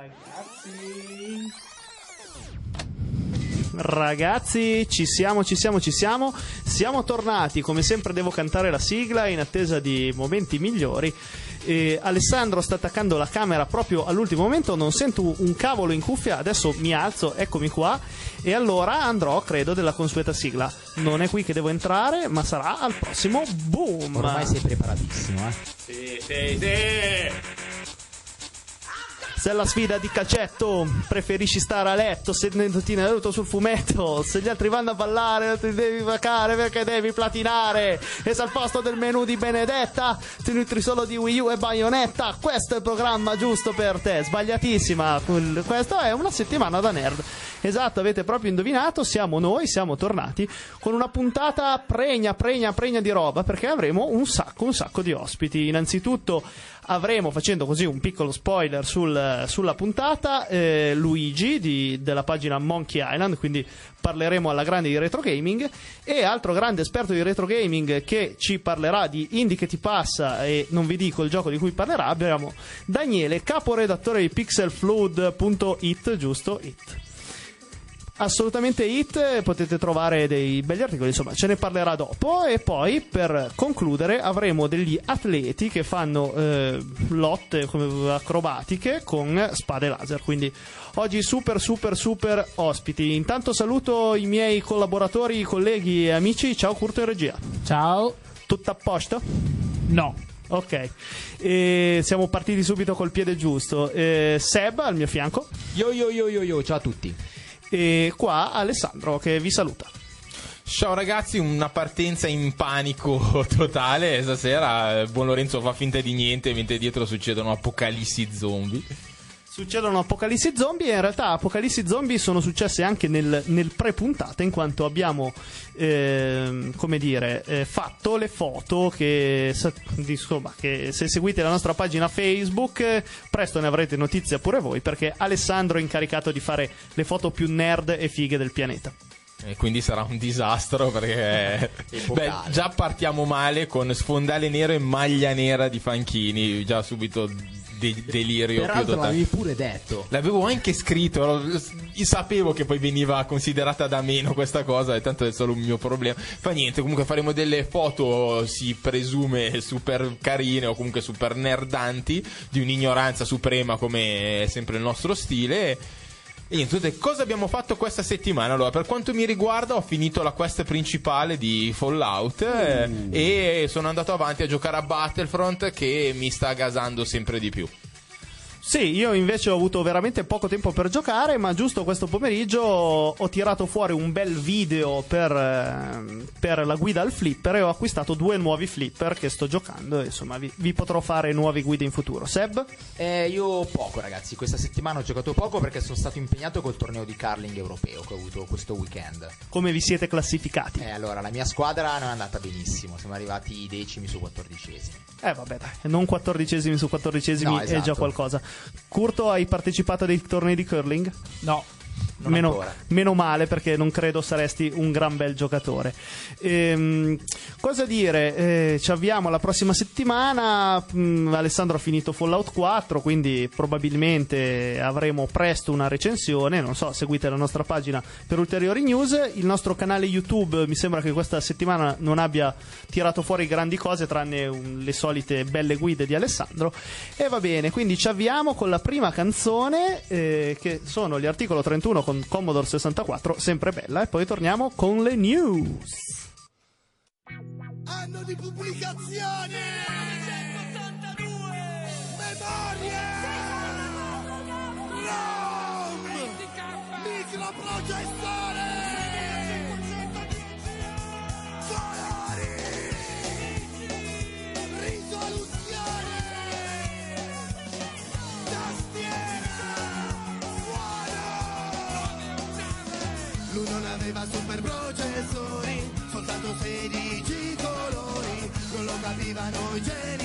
Ragazzi. Ragazzi, ci siamo, ci siamo, ci siamo. Siamo tornati. Come sempre, devo cantare la sigla in attesa di momenti migliori. E Alessandro sta attaccando la camera proprio all'ultimo momento. Non sento un cavolo in cuffia. Adesso mi alzo, eccomi qua. E allora andrò, credo, della consueta sigla. Non è qui che devo entrare, ma sarà al prossimo boom. Ormai sei preparatissimo, eh? Sì, sì, sì. Se la sfida di calcetto preferisci stare a letto sedendoti naruto sul fumetto, se gli altri vanno a ballare ti devi vacare perché devi platinare. E se al posto del menù di Benedetta ti nutri solo di Wii U e Bayonetta, questo è il programma giusto per te. Sbagliatissima, questa è una settimana da nerd. Esatto, avete proprio indovinato, siamo noi, siamo tornati con una puntata pregna, pregna, pregna di roba perché avremo un sacco, un sacco di ospiti. Innanzitutto avremo, facendo così un piccolo spoiler sul, sulla puntata, eh, Luigi di, della pagina Monkey Island, quindi parleremo alla grande di retro gaming e altro grande esperto di retro gaming che ci parlerà di Indie che ti passa e non vi dico il gioco di cui parlerà, abbiamo Daniele, caporedattore di pixelfluid.it, giusto? It assolutamente hit, potete trovare dei belli articoli, insomma ce ne parlerà dopo e poi per concludere avremo degli atleti che fanno eh, lotte acrobatiche con spade laser, quindi oggi super super super ospiti. Intanto saluto i miei collaboratori, colleghi e amici, ciao Curto in regia. Ciao. Tutto a posto? No. Ok, e siamo partiti subito col piede giusto. Eh, Seb al mio fianco. Yo yo yo yo yo, ciao a tutti. E qua Alessandro che vi saluta. Ciao ragazzi, una partenza in panico totale stasera. Buon Lorenzo fa finta di niente mentre dietro succedono apocalissi zombie succedono apocalissi zombie e in realtà apocalissi zombie sono successe anche nel, nel pre-puntata in quanto abbiamo eh, come dire eh, fatto le foto che, insomma, che se seguite la nostra pagina Facebook presto ne avrete notizia pure voi perché Alessandro è incaricato di fare le foto più nerd e fighe del pianeta. E quindi sarà un disastro perché beh, già partiamo male con sfondale nero e maglia nera di Fanchini già subito de- delirio Peraltro più l'avevi pure detto. L'avevo anche scritto, sapevo che poi veniva considerata da meno questa cosa, e tanto è solo un mio problema. Fa niente, comunque faremo delle foto, si presume, super carine o comunque super nerdanti, di un'ignoranza suprema come è sempre il nostro stile. E niente, cosa abbiamo fatto questa settimana? Allora, per quanto mi riguarda, ho finito la quest principale di Fallout uh. e sono andato avanti a giocare a Battlefront che mi sta gasando sempre di più. Sì, io invece ho avuto veramente poco tempo per giocare, ma giusto questo pomeriggio ho tirato fuori un bel video per, eh, per la guida al flipper e ho acquistato due nuovi flipper che sto giocando e insomma vi, vi potrò fare nuove guide in futuro. Seb? Eh, io poco ragazzi, questa settimana ho giocato poco perché sono stato impegnato col torneo di curling europeo che ho avuto questo weekend. Come vi siete classificati? Eh, allora, la mia squadra non è andata benissimo, siamo arrivati decimi su quattordicesimi. Eh vabbè dai, non quattordicesimi su quattordicesimi no, esatto. è già qualcosa. Curto, hai partecipato a dei tornei di curling? No. Meno, meno, male perché non credo saresti un gran bel giocatore. Ehm, cosa dire? Eh, ci avviamo la prossima settimana. Mm, Alessandro ha finito Fallout 4, quindi probabilmente avremo presto una recensione. Non so, seguite la nostra pagina per ulteriori news. Il nostro canale YouTube mi sembra che questa settimana non abbia tirato fuori grandi cose tranne un, le solite belle guide di Alessandro. E va bene, quindi ci avviamo con la prima canzone eh, che sono gli articolo 31 con Commodore 64, sempre bella, e poi torniamo con le news. Anno di pubblicazione! 1982! Memorie! ROM! Microprocessore! Aveva super processori, soltanto 16 colori, non lo capivano i genitori,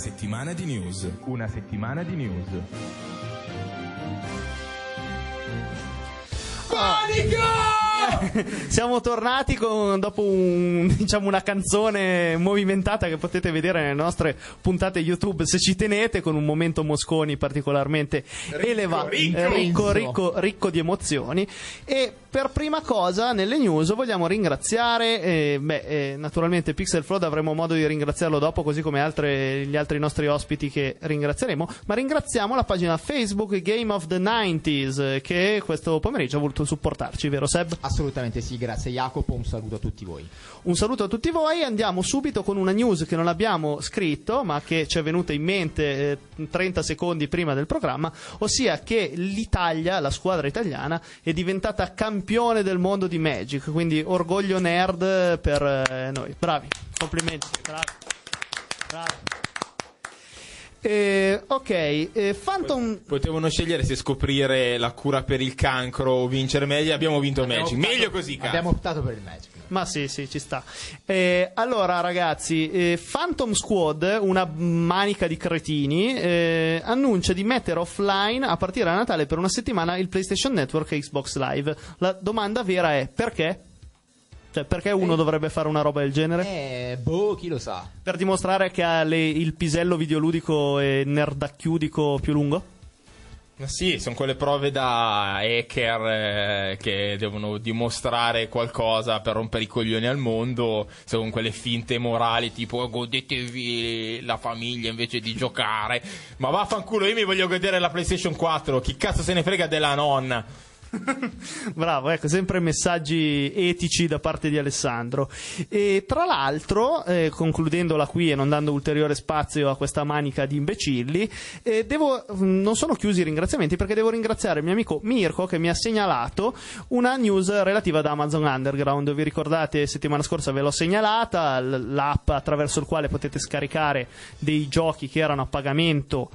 settimana di news. Una settimana di news. Siamo tornati con, dopo un- diciamo, una canzone movimentata che potete vedere nelle nostre puntate YouTube se ci tenete, con un momento Mosconi particolarmente elevato, ricco. eh, ricco, ricco, ricco di emozioni. E per prima cosa nelle news vogliamo ringraziare, eh, beh, eh, naturalmente Pixel Flood avremo modo di ringraziarlo dopo, così come altre- gli altri nostri ospiti che ringrazieremo, ma ringraziamo la pagina Facebook Game of the 90s eh, che questo pomeriggio ha voluto supportarci, vero Seb? Assolutamente sì, grazie Jacopo, un saluto a tutti voi. Un saluto a tutti voi, andiamo subito con una news che non abbiamo scritto, ma che ci è venuta in mente eh, 30 secondi prima del programma, ossia che l'Italia, la squadra italiana, è diventata campione del mondo di Magic, quindi orgoglio nerd per eh, noi. Bravi, complimenti, bravi. bravi. Eh, ok, eh, Phantom... Potevano scegliere se scoprire la cura per il cancro o vincere meglio. Abbiamo vinto Magic. optato- Meglio così, cazzo. Abbiamo optato per il Magic. Ma sì, sì, ci sta. Eh, allora, ragazzi, eh, Phantom Squad, una manica di cretini, eh, annuncia di mettere offline a partire da Natale per una settimana il PlayStation Network e Xbox Live. La domanda vera è perché? Cioè, perché uno dovrebbe fare una roba del genere? Eh, boh, chi lo sa. Per dimostrare che ha le- il pisello videoludico e nerdacchiudico più lungo? Ma sì, sono quelle prove da hacker eh, che devono dimostrare qualcosa per rompere i coglioni al mondo. Sono quelle finte morali tipo godetevi la famiglia invece di giocare. Ma vaffanculo, io mi voglio godere la PlayStation 4. Chi cazzo se ne frega della nonna? Bravo, ecco, sempre messaggi etici da parte di Alessandro. E tra l'altro, eh, concludendola qui e non dando ulteriore spazio a questa manica di imbecilli, eh, devo, mh, non sono chiusi i ringraziamenti perché devo ringraziare il mio amico Mirko che mi ha segnalato una news relativa ad Amazon Underground. Vi ricordate, settimana scorsa ve l'ho segnalata, l'app attraverso il quale potete scaricare dei giochi che erano a pagamento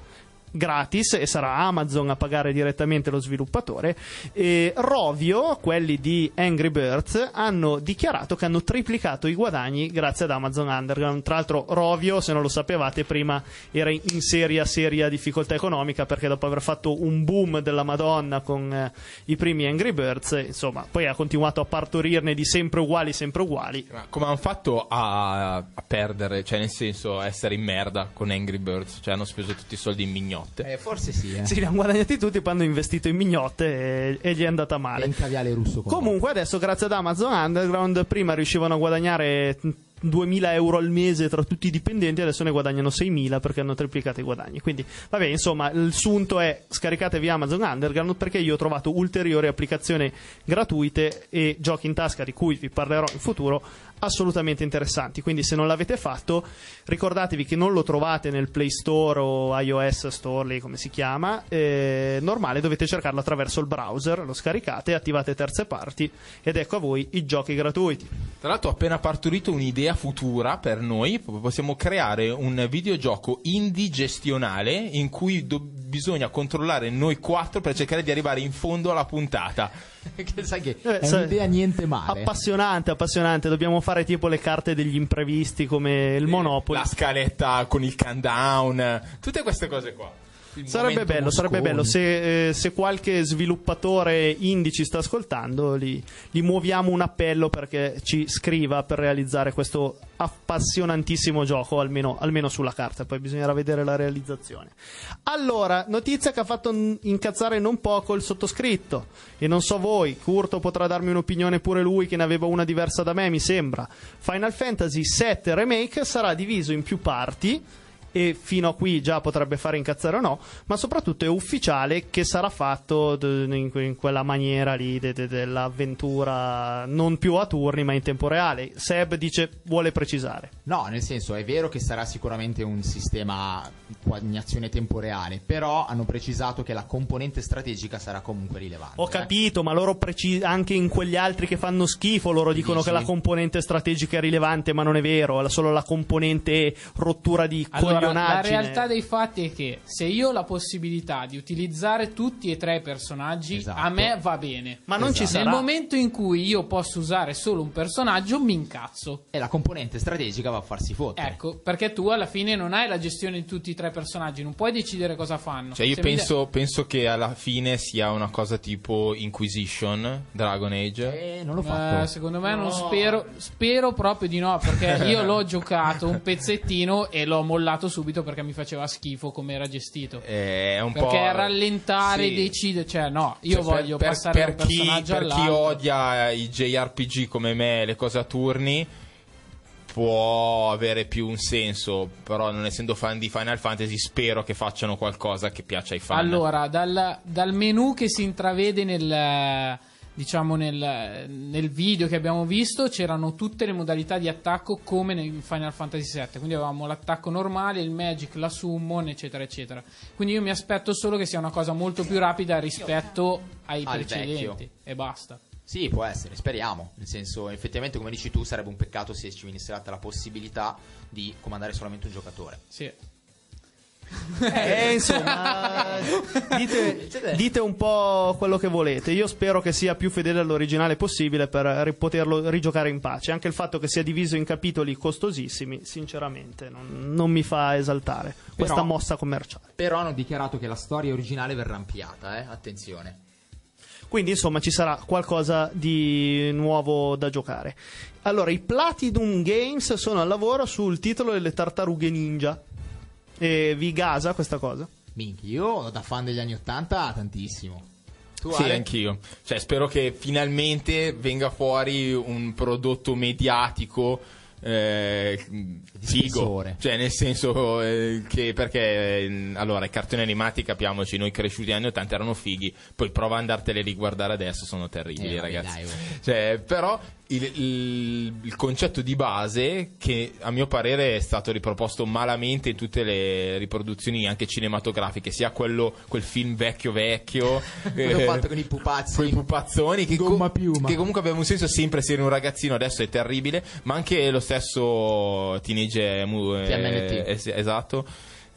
gratis e sarà Amazon a pagare direttamente lo sviluppatore. E Rovio, quelli di Angry Birds, hanno dichiarato che hanno triplicato i guadagni grazie ad Amazon Underground. Tra l'altro, Rovio, se non lo sapevate, prima era in seria, seria difficoltà economica perché dopo aver fatto un boom della Madonna con eh, i primi Angry Birds, insomma, poi ha continuato a partorirne di sempre uguali, sempre uguali. Ma come hanno fatto a, a perdere, cioè nel senso a essere in merda con Angry Birds? Cioè hanno speso tutti i soldi in mignotte. Eh, forse sì, eh. Sì, li hanno guadagnati tutti, poi hanno investito in mignotte e, e gli è andata male. in caviale russo. con- Comunque adesso grazie ad Amazon Underground prima riuscivano a guadagnare 2000 euro al mese tra tutti i dipendenti, adesso ne guadagnano 6000 perché hanno triplicato i guadagni. Quindi, vabbè, insomma, il sunto è scaricatevi Amazon Underground perché io ho trovato ulteriori applicazioni gratuite e giochi in tasca di cui vi parlerò in futuro assolutamente interessanti. Quindi, se non l'avete fatto, ricordatevi che non lo trovate nel Play Store o iOS Store, lì come si chiama, eh, normale, dovete cercarlo attraverso il browser, lo scaricate, attivate terze parti ed ecco a voi i giochi gratuiti. Tra l'altro ho appena partorito un'idea futura per noi, possiamo creare un videogioco indigestionale in cui do- bisogna controllare noi quattro per cercare di arrivare in fondo alla puntata. che sai che Eh, è sai- un'idea niente male. Appassionante, appassionante. Dobbiamo fare tipo le carte degli imprevisti come il Monopoly. La scaletta con il countdown, tutte queste cose qua. Sarebbe bello, sarebbe bello. Se, eh, se qualche sviluppatore indie ci sta ascoltando, gli, gli muoviamo un appello perché ci scriva per realizzare questo appassionantissimo gioco, almeno, almeno sulla carta. Poi bisognerà vedere la realizzazione. Allora, notizia che ha fatto incazzare non poco il sottoscritto. E non so voi, Curto potrà darmi un'opinione pure lui che ne aveva una diversa da me, mi sembra. Final Fantasy VII Remake sarà diviso in più parti e fino a qui già potrebbe fare incazzare o no, ma soprattutto è ufficiale che sarà fatto in, que- in quella maniera lì de- de- dell'avventura non più a turni ma in tempo reale. Seb dice vuole precisare. No, nel senso è vero che sarà sicuramente un sistema in azione temporeale, però hanno precisato che la componente strategica sarà comunque rilevante. Ho eh. capito, ma loro preci- anche in quegli altri che fanno schifo loro dicono Dici? che la componente strategica è rilevante, ma non è vero, è solo la componente rottura di Allora, la realtà dei fatti è che se io ho la possibilità di utilizzare tutti e tre i personaggi, Esatto. a me va bene. Ma non ci Nel sarà. momento in cui io posso usare solo un personaggio, mi incazzo. E la componente strategica va a farsi fottere. Ecco, perché tu alla fine non hai la gestione di tutti i tre personaggi, non puoi decidere cosa fanno. Cioè, io mi dai- penso, penso che alla fine sia una cosa tipo Inquisition, Dragon Age. Eh, non l'ho fatto. Eh, secondo me non spero, spero proprio di no, perché io l'ho giocato un pezzettino e l'ho mollato subito perché mi faceva schifo come era gestito. Eh, È un Perché rallentare, sì. decidere, cioè no, io Cioè, voglio per, passare per un chi, personaggio per chi odia i JRPG come me, le cose a turni, può avere più un senso. Però, non essendo fan di Final Fantasy, spero che facciano qualcosa che piaccia ai fan. Allora, dal, dal menu che si intravede nel diciamo nel, nel video che abbiamo visto c'erano tutte le modalità di attacco come nel Final Fantasy VII quindi avevamo l'attacco normale, il magic, la summon eccetera eccetera quindi io mi aspetto solo che sia una cosa molto più rapida rispetto ai Al precedenti vecchio. e basta Sì, può essere, speriamo. Nel senso, effettivamente, come dici tu, sarebbe un peccato se ci venisse data la possibilità di comandare solamente un giocatore. sì. Eh, insomma, dite, dite un po' quello che volete. Io spero che sia più fedele all'originale possibile per ri- poterlo rigiocare in pace. Anche il fatto che sia diviso in capitoli costosissimi, sinceramente, non, non mi fa esaltare questa Però- mossa commerciale. Però hanno dichiarato che la storia originale verrà ampliata, eh? Attenzione. Quindi, insomma, ci sarà qualcosa di nuovo da giocare. Allora, i Platinum Games sono al lavoro sul titolo delle tartarughe ninja. E vi gasa questa cosa? Minchia, io da fan degli anni 80 tantissimo. Tu Sì, Ale? anch'io. Cioè, spero che finalmente venga fuori un prodotto mediatico. Eh, figo, cioè nel senso eh, che perché eh, allora i cartoni animati capiamoci noi cresciuti negli anni 80 erano fighi poi prova ad andartele a riguardare adesso sono terribili Eh, ragazzi dai, oh. cioè, però il, il- il concetto di base che a mio parere è stato riproposto malamente in tutte le riproduzioni anche cinematografiche sia quello quel film vecchio vecchio Quello eh, fatto con i pupazzi. con i pupazzoni che, piuma. che comunque aveva un senso sempre se eri un ragazzino adesso è terribile ma anche lo stesso Teenage eh, eh, esatto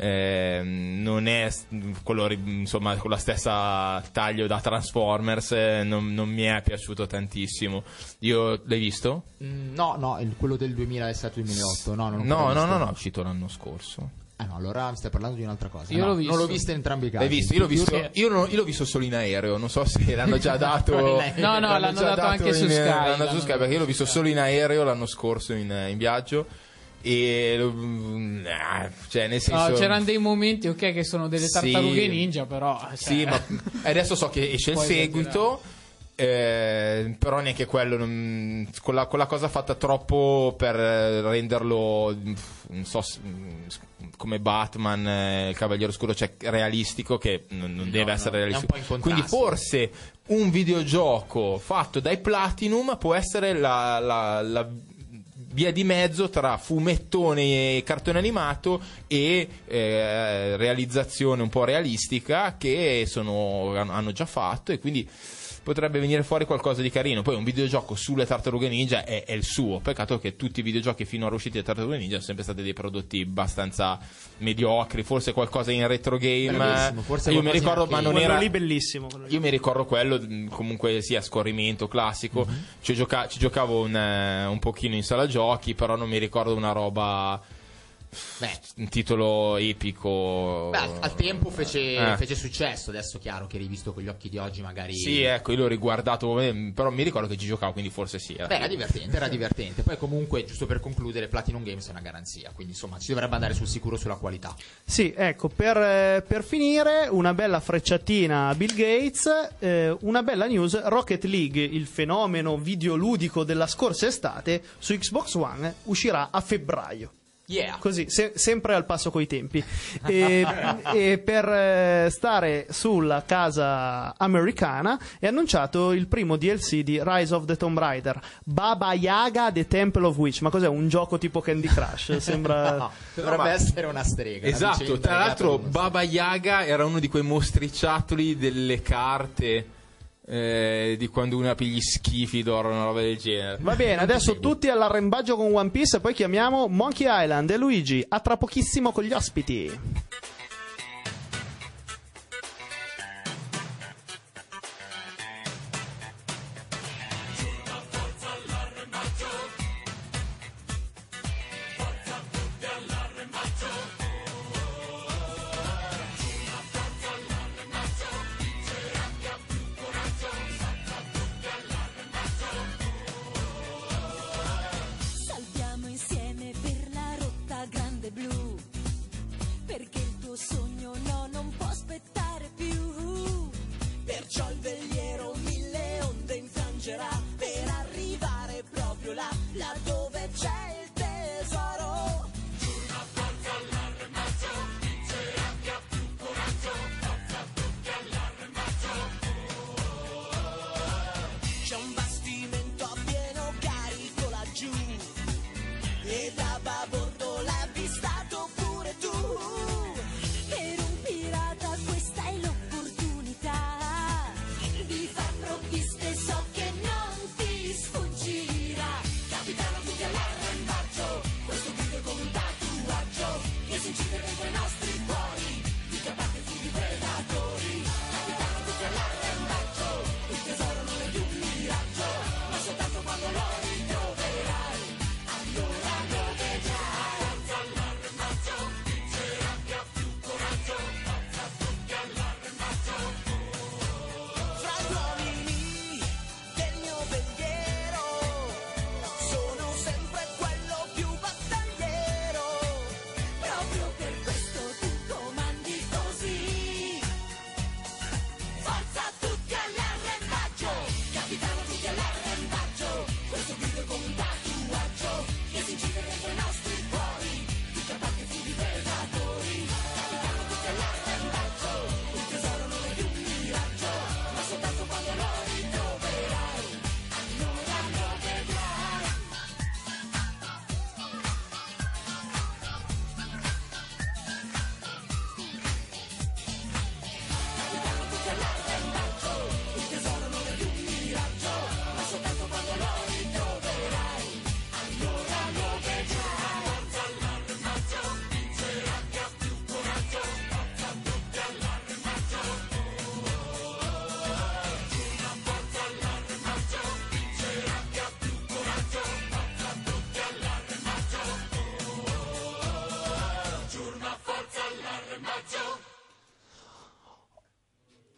eh, non è s- quello ri- insomma con la stessa taglio da Transformers eh, non, non mi è piaciuto tantissimo io l'hai visto? Mm, no, no, il- quello del 2007-2008. No, non l'ho no ancora no visto. no no è uscito l'anno scorso Ah no, allora stai parlando di un'altra cosa. Io No, l'ho visto. Non l'ho visto in entrambi i casi. L'hai visto? Io l'ho visto, io, non- io l'ho visto solo in aereo, non so se l'hanno già dato. No, no, l'hanno già dato anche su in- Sky, l'hanno dato su l'hanno Sky dato perché io l'ho su visto solo in aereo l'anno scorso in, in viaggio. E mm, ah, cioè, nel senso. No, c'erano dei momenti, ok, che sono delle Sì. tartarughe ninja, però. cioè, Sì, ma adesso so che esce il seguito. eh, però neanche quello non- quella, quella cosa fatta troppo per renderlo non so mm, come Batman eh, il Cavaliere Oscuro cioè realistico che non, non deve no, essere realistico quindi forse un videogioco fatto dai Platinum può essere la, la- la via di mezzo tra fumettone e cartone animato e eh, realizzazione un po' realistica che sono, hanno già fatto e quindi potrebbe venire fuori qualcosa di carino. Poi un videogioco sulle tartarughe ninja è, è il suo. Peccato che tutti i videogiochi finora usciti da tartarughe ninja sono sempre stati dei prodotti abbastanza mediocri, forse qualcosa in retro game. Forse Io mi ricordo, ma non Quello era lì bellissimo. lì. io mi ricordo quello, mh, comunque sia scorrimento classico. Mhm. Ci, gioca- ci giocavo un, eh, un pochino in sala giochi, però non mi ricordo una roba. Beh, Un titolo epico. beh, al, al tempo fece, Eh. fece successo. Adesso, chiaro che rivisto con gli occhi di oggi, magari. Sì, ecco, io l'ho riguardato, eh, però mi ricordo che ci giocavo, quindi forse sì. era. Beh, era divertente, era divertente. Poi, comunque, giusto per concludere, Platinum Games è una garanzia. Quindi, insomma, ci dovrebbe andare sul sicuro sulla qualità. Sì, ecco, per, eh, per finire, una bella frecciatina a Bill Gates, eh, una bella news, Rocket League, il fenomeno videoludico della scorsa estate, su Xbox One uscirà a febbraio. Yeah. Così, se- sempre al passo coi tempi. E, e per eh, stare sulla casa americana è annunciato il primo DLC di Rise of the Tomb Raider, Baba Yaga The Temple of Witch. Ma cos'è? Un gioco tipo Candy Crush? Sembra... No, dovrebbe ma- essere una strega. Esatto, tra l'altro Baba Yaga era uno di quei mostriciattoli delle carte eh, di quando uno apre gli schifi d'oro, una roba del genere. Va bene, adesso tutti all'arrembaggio con One Piece e poi chiamiamo Monkey Island e Luigi. A tra pochissimo con gli ospiti.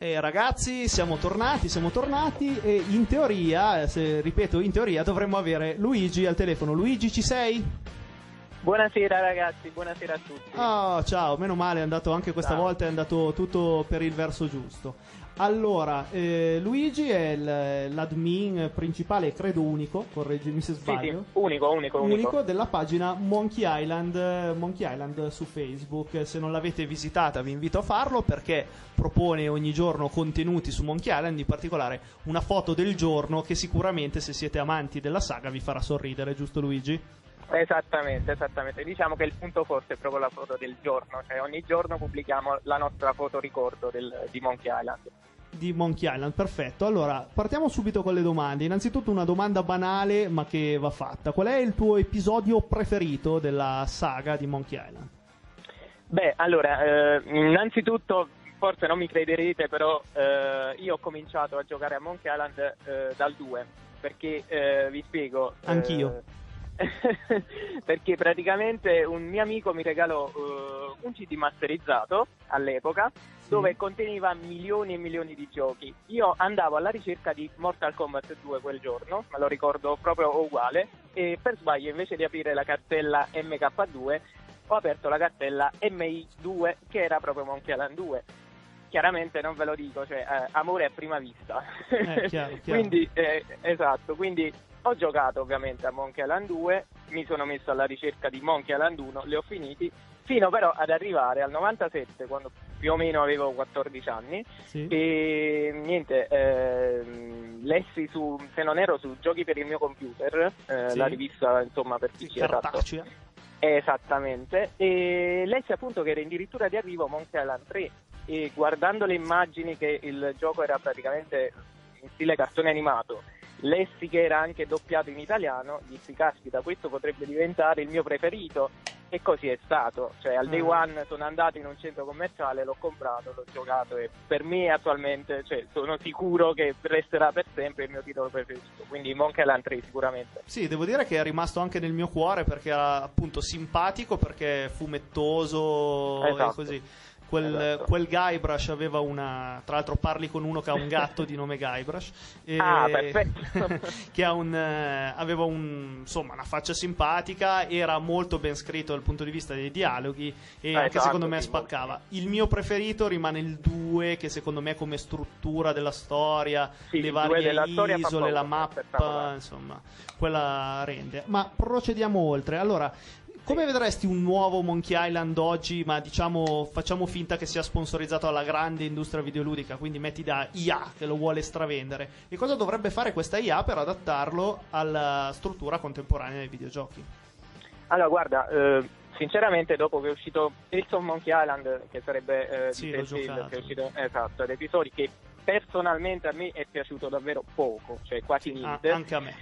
E ragazzi, siamo tornati, siamo tornati e in teoria, eh, se, ripeto, in teoria dovremmo avere Luigi al telefono. Luigi, ci sei? Buonasera ragazzi, buonasera a tutti. Ah, ciao, meno male, è andato anche questa Ciao. volta, è andato tutto per il verso giusto. Allora, eh, Luigi è il- l'admin principale, credo unico, correggimi se Sì, sì, sbaglio. unico, unico, unico. unico della pagina Monkey Island, Monkey Island su Facebook. Se non l'avete visitata, vi invito a farlo perché propone ogni giorno contenuti su Monkey Island, in particolare una foto del giorno che sicuramente, se siete amanti della saga, vi farà sorridere, giusto Luigi? Esattamente, esattamente. Diciamo che il punto forte è proprio la foto del giorno, cioè ogni giorno pubblichiamo la nostra foto ricordo del- di Monkey Island. Di Monkey Island, perfetto. Allora, partiamo subito con le domande. Innanzitutto una domanda banale ma che va fatta. Qual è il tuo episodio preferito della saga di Monkey Island? Beh, allora, eh, innanzitutto, forse non mi crederete, però eh, io ho cominciato a giocare a Monkey Island eh, dal 2, perché eh, vi spiego. eh, Anch'io. perché praticamente un mio amico mi regalò eh, un CD masterizzato all'epoca dove conteneva milioni e milioni di giochi. Io andavo alla ricerca di Mortal Kombat 2 quel giorno, me lo ricordo proprio uguale, e per sbaglio invece di aprire la cartella MK2 ho aperto la cartella MI2 che era proprio Monkey Island 2. Chiaramente non ve lo dico, cioè eh, amore a prima vista. Eh, chiaro, chiaro. quindi, eh, esatto, quindi ho giocato ovviamente a Monkey Island 2, mi sono messo alla ricerca di Monkey Island 1, li ho finiti, fino però ad arrivare al 97, quando più o meno avevo 14 anni, Sì. e niente, ehm, lessi su, se non ero su Giochi per il mio computer, eh, Sì. la rivista insomma per PC, esatto. Cartacea. Esattamente, e lessi appunto che era addirittura di arrivo Monkey Island 3 e guardando le immagini che il gioco era praticamente in stile cartone animato, lessi che era anche doppiato in italiano, dissi caspita questo potrebbe diventare il mio preferito e così è stato, cioè al day Mm. one sono andato in un centro commerciale, l'ho comprato, l'ho giocato e per me attualmente cioè, sono sicuro che resterà per sempre il mio titolo preferito, quindi Monkey Island 3 sicuramente. Sì, devo dire che è rimasto anche nel mio cuore perché era appunto simpatico, perché fumettoso e Esatto. così. Quel, Esatto. quel Guybrush aveva una. Tra l'altro, parli con uno che ha un gatto di nome Guybrush. e- Ah, perfetto. che ha un, eh, aveva un, insomma, una faccia simpatica, era molto ben scritto dal punto di vista dei dialoghi e Eh, anche esatto, secondo me spaccava. Il mio preferito rimane il 2, che secondo me come struttura della storia, Sì, le varie isole, la mappa, insomma, quella rende. Ma procediamo oltre. Allora, come vedresti un nuovo Monkey Island oggi, ma diciamo facciamo finta che sia sponsorizzato dalla grande industria videoludica, quindi metti da IA che lo vuole stravendere. E cosa dovrebbe fare questa IA per adattarlo alla struttura contemporanea dei videogiochi? Allora, guarda, eh, sinceramente, dopo che è uscito of Monkey Island, che sarebbe eh, Sì, giocato. che è uscito, esatto, ad episodi che personalmente a me è piaciuto davvero poco, cioè quasi Ah, niente. anche a me.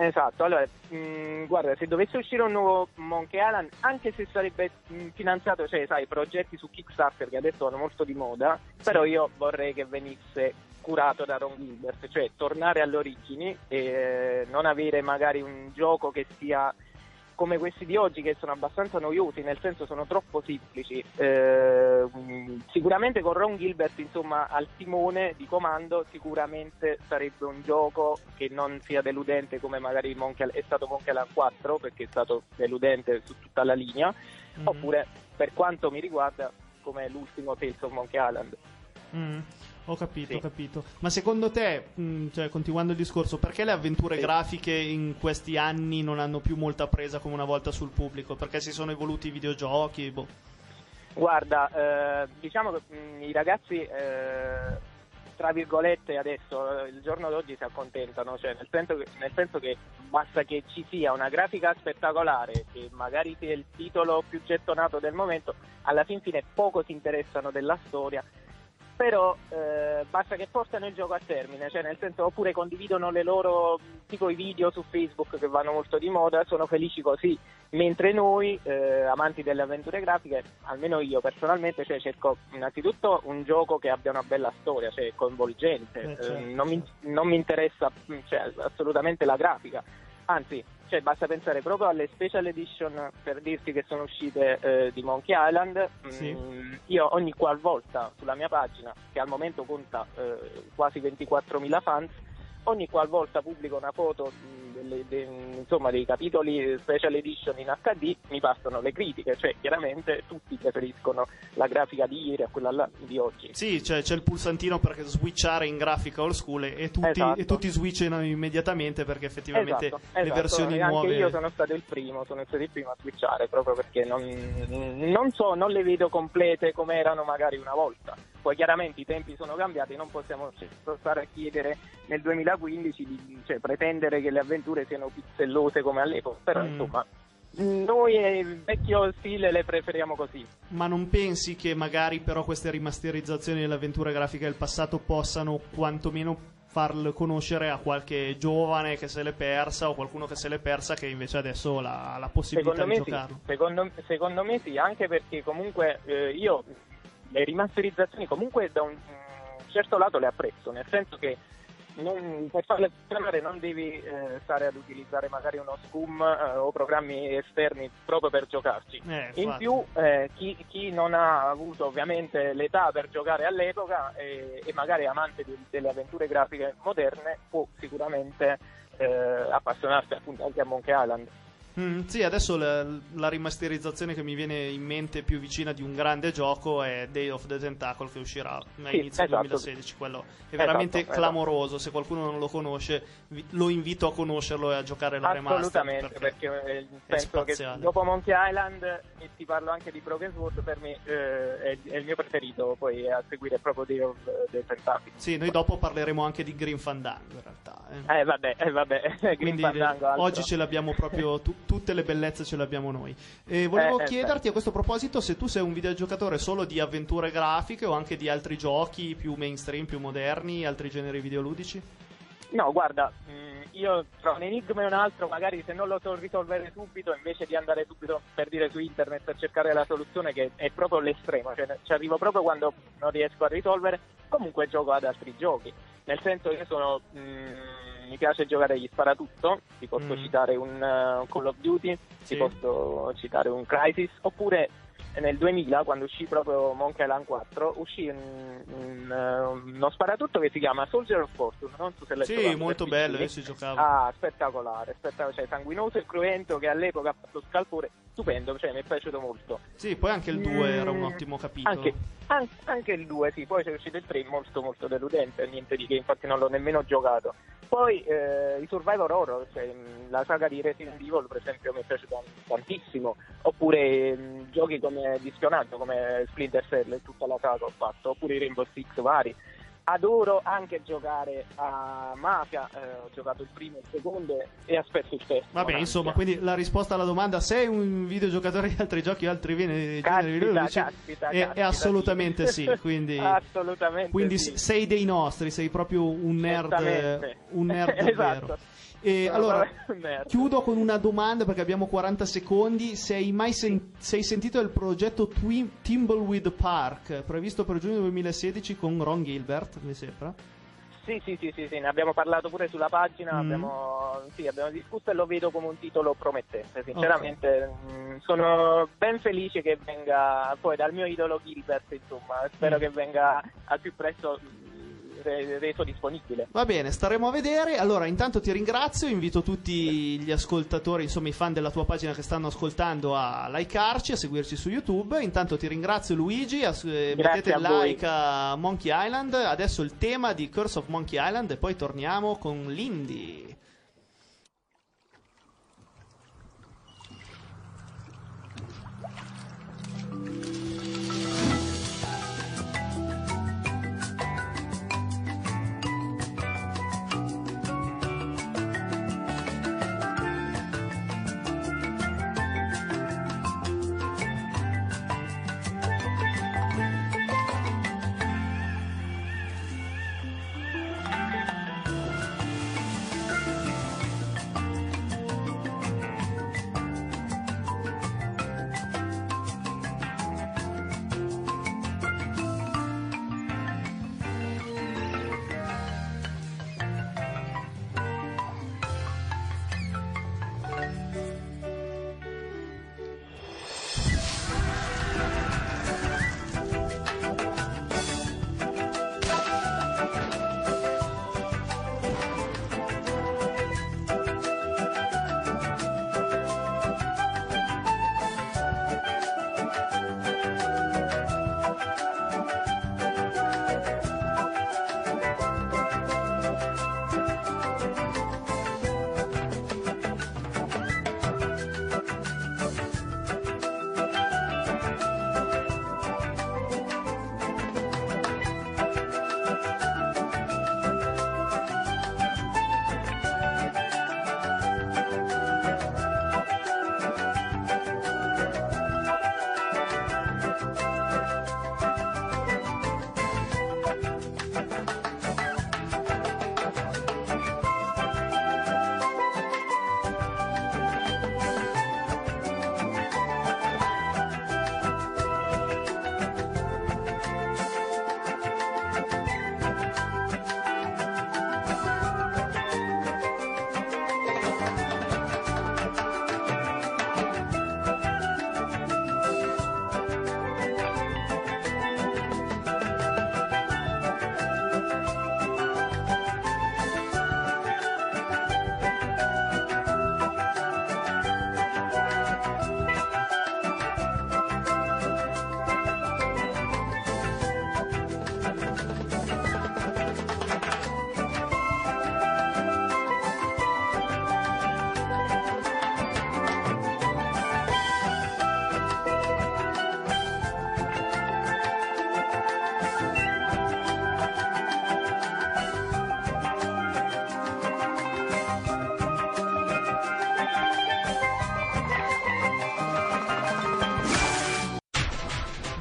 Esatto, allora, mh, guarda, se dovesse uscire un nuovo Monkey Island, anche se sarebbe mh, finanziato, cioè, sai, progetti su Kickstarter che adesso vanno molto di moda, però io vorrei che venisse curato da Ron Gilbert, cioè tornare alle origini e eh, non avere magari un gioco che sia come questi di oggi che sono abbastanza noiosi, nel senso sono troppo semplici. Eh, sicuramente con Ron Gilbert, insomma, al timone di comando, sicuramente sarebbe un gioco che non sia deludente come magari Monkey, è stato Monkey Island 4, perché è stato deludente su tutta la linea, Mhm. oppure per quanto mi riguarda come l'ultimo Tales of Monkey Island. Mm, Ho capito, Sì. ho capito. Ma secondo te, mh, cioè, continuando il discorso, perché le avventure Sì. grafiche in questi anni non hanno più molta presa come una volta sul pubblico? Perché si sono evoluti i videogiochi? Boh. Guarda, eh, diciamo che mh, i ragazzi, eh, tra virgolette, adesso, eh, il giorno d'oggi si accontentano, cioè nel senso, che, nel senso che basta che ci sia una grafica spettacolare, che magari sia il titolo più gettonato del momento, alla fin fine poco si interessano della storia. Però eh, basta che portano il gioco a termine, cioè nel senso oppure condividono le loro tipo i video su Facebook che vanno molto di moda, sono felici così, mentre noi eh, amanti delle avventure grafiche, almeno io personalmente, cioè, cerco innanzitutto un gioco che abbia una bella storia, cioè coinvolgente, Eh, Eh, certo. non, mi, non mi interessa cioè, assolutamente la grafica, anzi cioè, basta pensare proprio alle special edition per dirti che sono uscite eh, di Monkey Island. Sì. Mm, io ogni qualvolta sulla mia pagina, che al momento conta eh, quasi 24.000 fans, ogni qualvolta pubblico una foto mh, delle- de- insomma, dei capitoli special edition in HD mi passano le critiche, cioè chiaramente tutti preferiscono la grafica di ieri a quella là di oggi. Sì, cioè, c'è il pulsantino per switchare in grafica old school e, tutti, Esatto. e tutti switchano immediatamente perché effettivamente Esatto, le esatto. versioni anche nuove... io sono stato il primo, sono stato il primo a switchare proprio perché non, non so, non le vedo complete come erano magari una volta. Poi chiaramente i tempi sono cambiati, non possiamo certo stare a chiedere nel 2015 di cioè, pretendere che le avventure siano pizzellose come all'epoca, però Mm. insomma noi il vecchio stile le preferiamo così. Ma non pensi che magari però queste rimasterizzazioni dell'avventura grafica del passato possano quantomeno farlo conoscere a qualche giovane che se l'è persa o qualcuno che se l'è persa che invece adesso ha la, la possibilità Secondo di me, sì, giocarlo? secondo, secondo me sì, anche perché comunque eh, io le rimasterizzazioni comunque da un certo lato le apprezzo, nel senso che non- per farle funzionare non devi eh, stare ad utilizzare magari uno scum eh, o programmi esterni proprio per giocarci. Eh, In più, eh, chi, chi non ha avuto ovviamente l'età per giocare all'epoca eh, e magari è amante di- delle avventure grafiche moderne può sicuramente eh, appassionarsi appunto anche a Monkey Island. Mm, sì, adesso la, la rimasterizzazione che mi viene in mente più vicina di un grande gioco è Day of the Tentacle che uscirà a Sì, inizio esatto. 2016. Quello è Esatto, veramente esatto. clamoroso. Se qualcuno non lo conosce, vi- lo invito a conoscerlo e a giocare la remaster. Assolutamente, perché, eh, penso che spaziale. dopo Monkey Island e ti parlo anche di Broken Sword, per me eh, è, è il mio preferito, poi a seguire proprio Day of the Tentacle. Sì, noi dopo parleremo anche di Green Fandango in realtà. eh. Eh vabbè, eh vabbè, Quindi eh, oggi ce l'abbiamo proprio tu- tutte le bellezze ce le abbiamo noi. E volevo Eh, eh, chiederti a questo proposito se tu sei un videogiocatore solo di avventure grafiche o anche di altri giochi più mainstream, più moderni, altri generi videoludici? No, guarda, mh, io tra un enigma e un altro, magari se non lo so risolvere subito, invece di andare subito per dire su internet a cercare la soluzione, che è proprio l'estremo, cioè ci arrivo proprio quando non riesco a risolvere, comunque gioco ad altri giochi. Nel senso che sono. mh, mi piace giocare agli sparatutto, ti posso Mm. citare un uh, Call of Duty, Sì. ti posso citare un Crisis, oppure nel 2000, quando uscì proprio Monkey Island 4, uscì un- un, uh, uno sparatutto che si chiama Soldier of Fortune, non so se l'hai Sì, molto bello, io ci giocavo. Ah, spettacolare, spettacolare, cioè sanguinoso e cruento che all'epoca ha fatto scalpore, stupendo, cioè mi è piaciuto molto. Sì, poi anche il 2 era un Mm, ottimo capitolo. Anche, an- anche il 2, sì, poi c'è uscito il 3 molto molto deludente, niente di che, infatti non l'ho nemmeno giocato. Poi eh, i Survivor Horror, cioè, la saga di Resident Evil per esempio mi è piaciuta tantissimo, oppure mh, giochi come di spionaggio come Splinter Cell tutta la saga ho fatto, oppure i Rainbow Six vari. Adoro anche giocare a Mafia, eh, ho giocato il primo e il secondo e aspetto il terzo. Vabbè, insomma, ansia. quindi la risposta alla domanda sei un videogiocatore di altri giochi o altri viene- generi caspita, è, è assolutamente sì, sì. quindi, Assolutamente quindi sì. sei dei nostri, sei proprio un nerd, un nerd Esatto. vero. E allora, proprio un nerd. chiudo con una domanda perché abbiamo 40 secondi. Se hai mai sen- sei sentito del progetto Twi- Timbleweed Park, previsto per giugno 2016 con Ron Gilbert, mi sembra? Sì, sì, sì, sì, sì, ne abbiamo parlato pure sulla pagina, Mm. abbiamo, sì, abbiamo discusso e lo vedo come un titolo promettente. Sinceramente, mh, sono ben felice che venga poi dal mio idolo Gilbert, insomma, spero Mm. che venga al più presto reso disponibile. Va bene, staremo a vedere. Allora, intanto ti ringrazio, invito tutti gli ascoltatori, insomma i fan della tua pagina che stanno ascoltando a likearci, a seguirci su YouTube. Intanto ti ringrazio Luigi, a- eh, mettete voi. like a Monkey Island. Adesso il tema di Curse of Monkey Island e poi torniamo con l'Indy.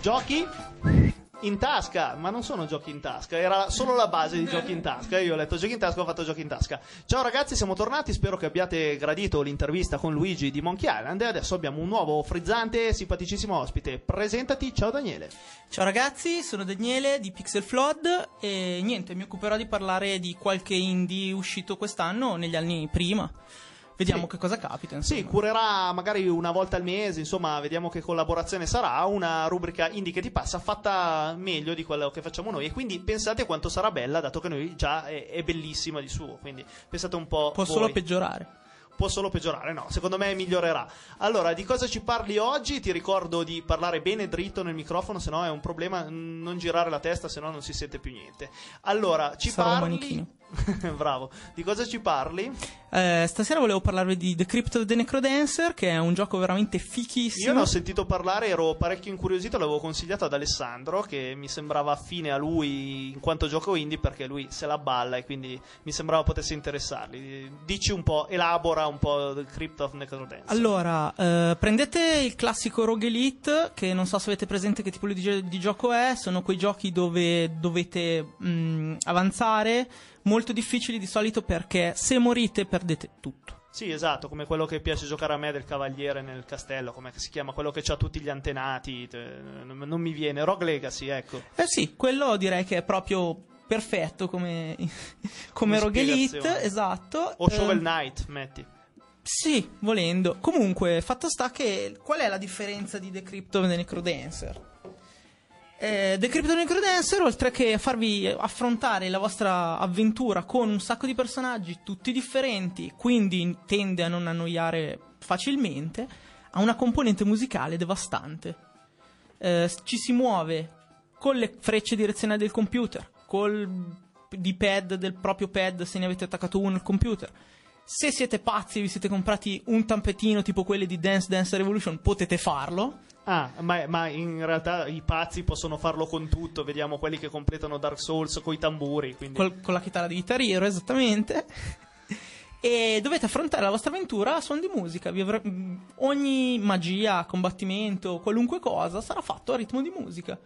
Giochi in tasca, ma non sono giochi in tasca, era solo la base di giochi in tasca. Io ho letto giochi in tasca, ho fatto giochi in tasca. Ciao ragazzi, siamo tornati. Spero che abbiate gradito l'intervista con Luigi di Monkey Island. E adesso abbiamo un nuovo frizzante e simpaticissimo ospite. Presentati, ciao Daniele. Ciao ragazzi, sono Daniele di Pixel Flood e niente, mi occuperò di parlare di qualche indie uscito quest'anno negli anni prima. Vediamo Sì. che cosa capita. Insomma. Sì, curerà magari una volta al mese, insomma, vediamo che collaborazione sarà, una rubrica indie che ti passa fatta meglio di quello che facciamo noi e quindi pensate quanto sarà bella, dato che noi già è, è bellissima di suo, quindi pensate un po' Può voi. solo peggiorare. Può solo peggiorare, no, secondo me migliorerà. Allora, di cosa ci parli oggi? Ti ricordo di parlare bene dritto nel microfono, se no è un problema, non girare la testa, se no non si sente più niente. Allora, ci Sarò parli... Bravo. Di cosa ci parli? Eh, stasera volevo parlarvi di The Crypt of the Necrodancer, che è un gioco veramente fichissimo. Io ne ho sentito parlare, ero parecchio incuriosito, l'avevo consigliato ad Alessandro, che mi sembrava affine a lui in quanto gioco indie, perché lui se la balla e quindi mi sembrava potesse interessarli. Dici un po', elabora un po' del Crypt of Necrodancer. Allora, eh, prendete il classico Rogue Elite, che non so se avete presente che tipo di, gio- di gioco è, sono quei giochi dove dovete mh, avanzare, molto difficili di solito perché se morite perdete tutto. Sì, esatto, come quello che piace giocare a me del cavaliere nel castello, come si chiama? Quello che ha tutti gli antenati, te- non mi viene, Rogue Legacy, ecco. Eh sì, quello direi che è proprio perfetto come, come Rogue Elite, esatto. O Shovel Knight, metti. Sì, volendo. Comunque, fatto sta che qual è la differenza di The Crypt of the Necrodancer? Eh, The Crypt of the Necrodancer, oltre che farvi affrontare la vostra avventura con un sacco di personaggi tutti differenti, quindi tende a non annoiare facilmente, ha una componente musicale devastante. Eh, ci si muove con le frecce direzionali del computer, col D-pad del proprio pad se ne avete attaccato uno al computer. Se siete pazzi e vi siete comprati un tampetino tipo quelli di Dance Dance Revolution, potete farlo. Ah, ma, ma in realtà i pazzi possono farlo con tutto, vediamo quelli che completano Dark Souls con i tamburi, quindi... Col- con la chitarra di Guitar Hero, esattamente. E dovete affrontare la vostra avventura a suon di musica. Avre- ogni magia, combattimento, qualunque cosa sarà fatto a ritmo di musica.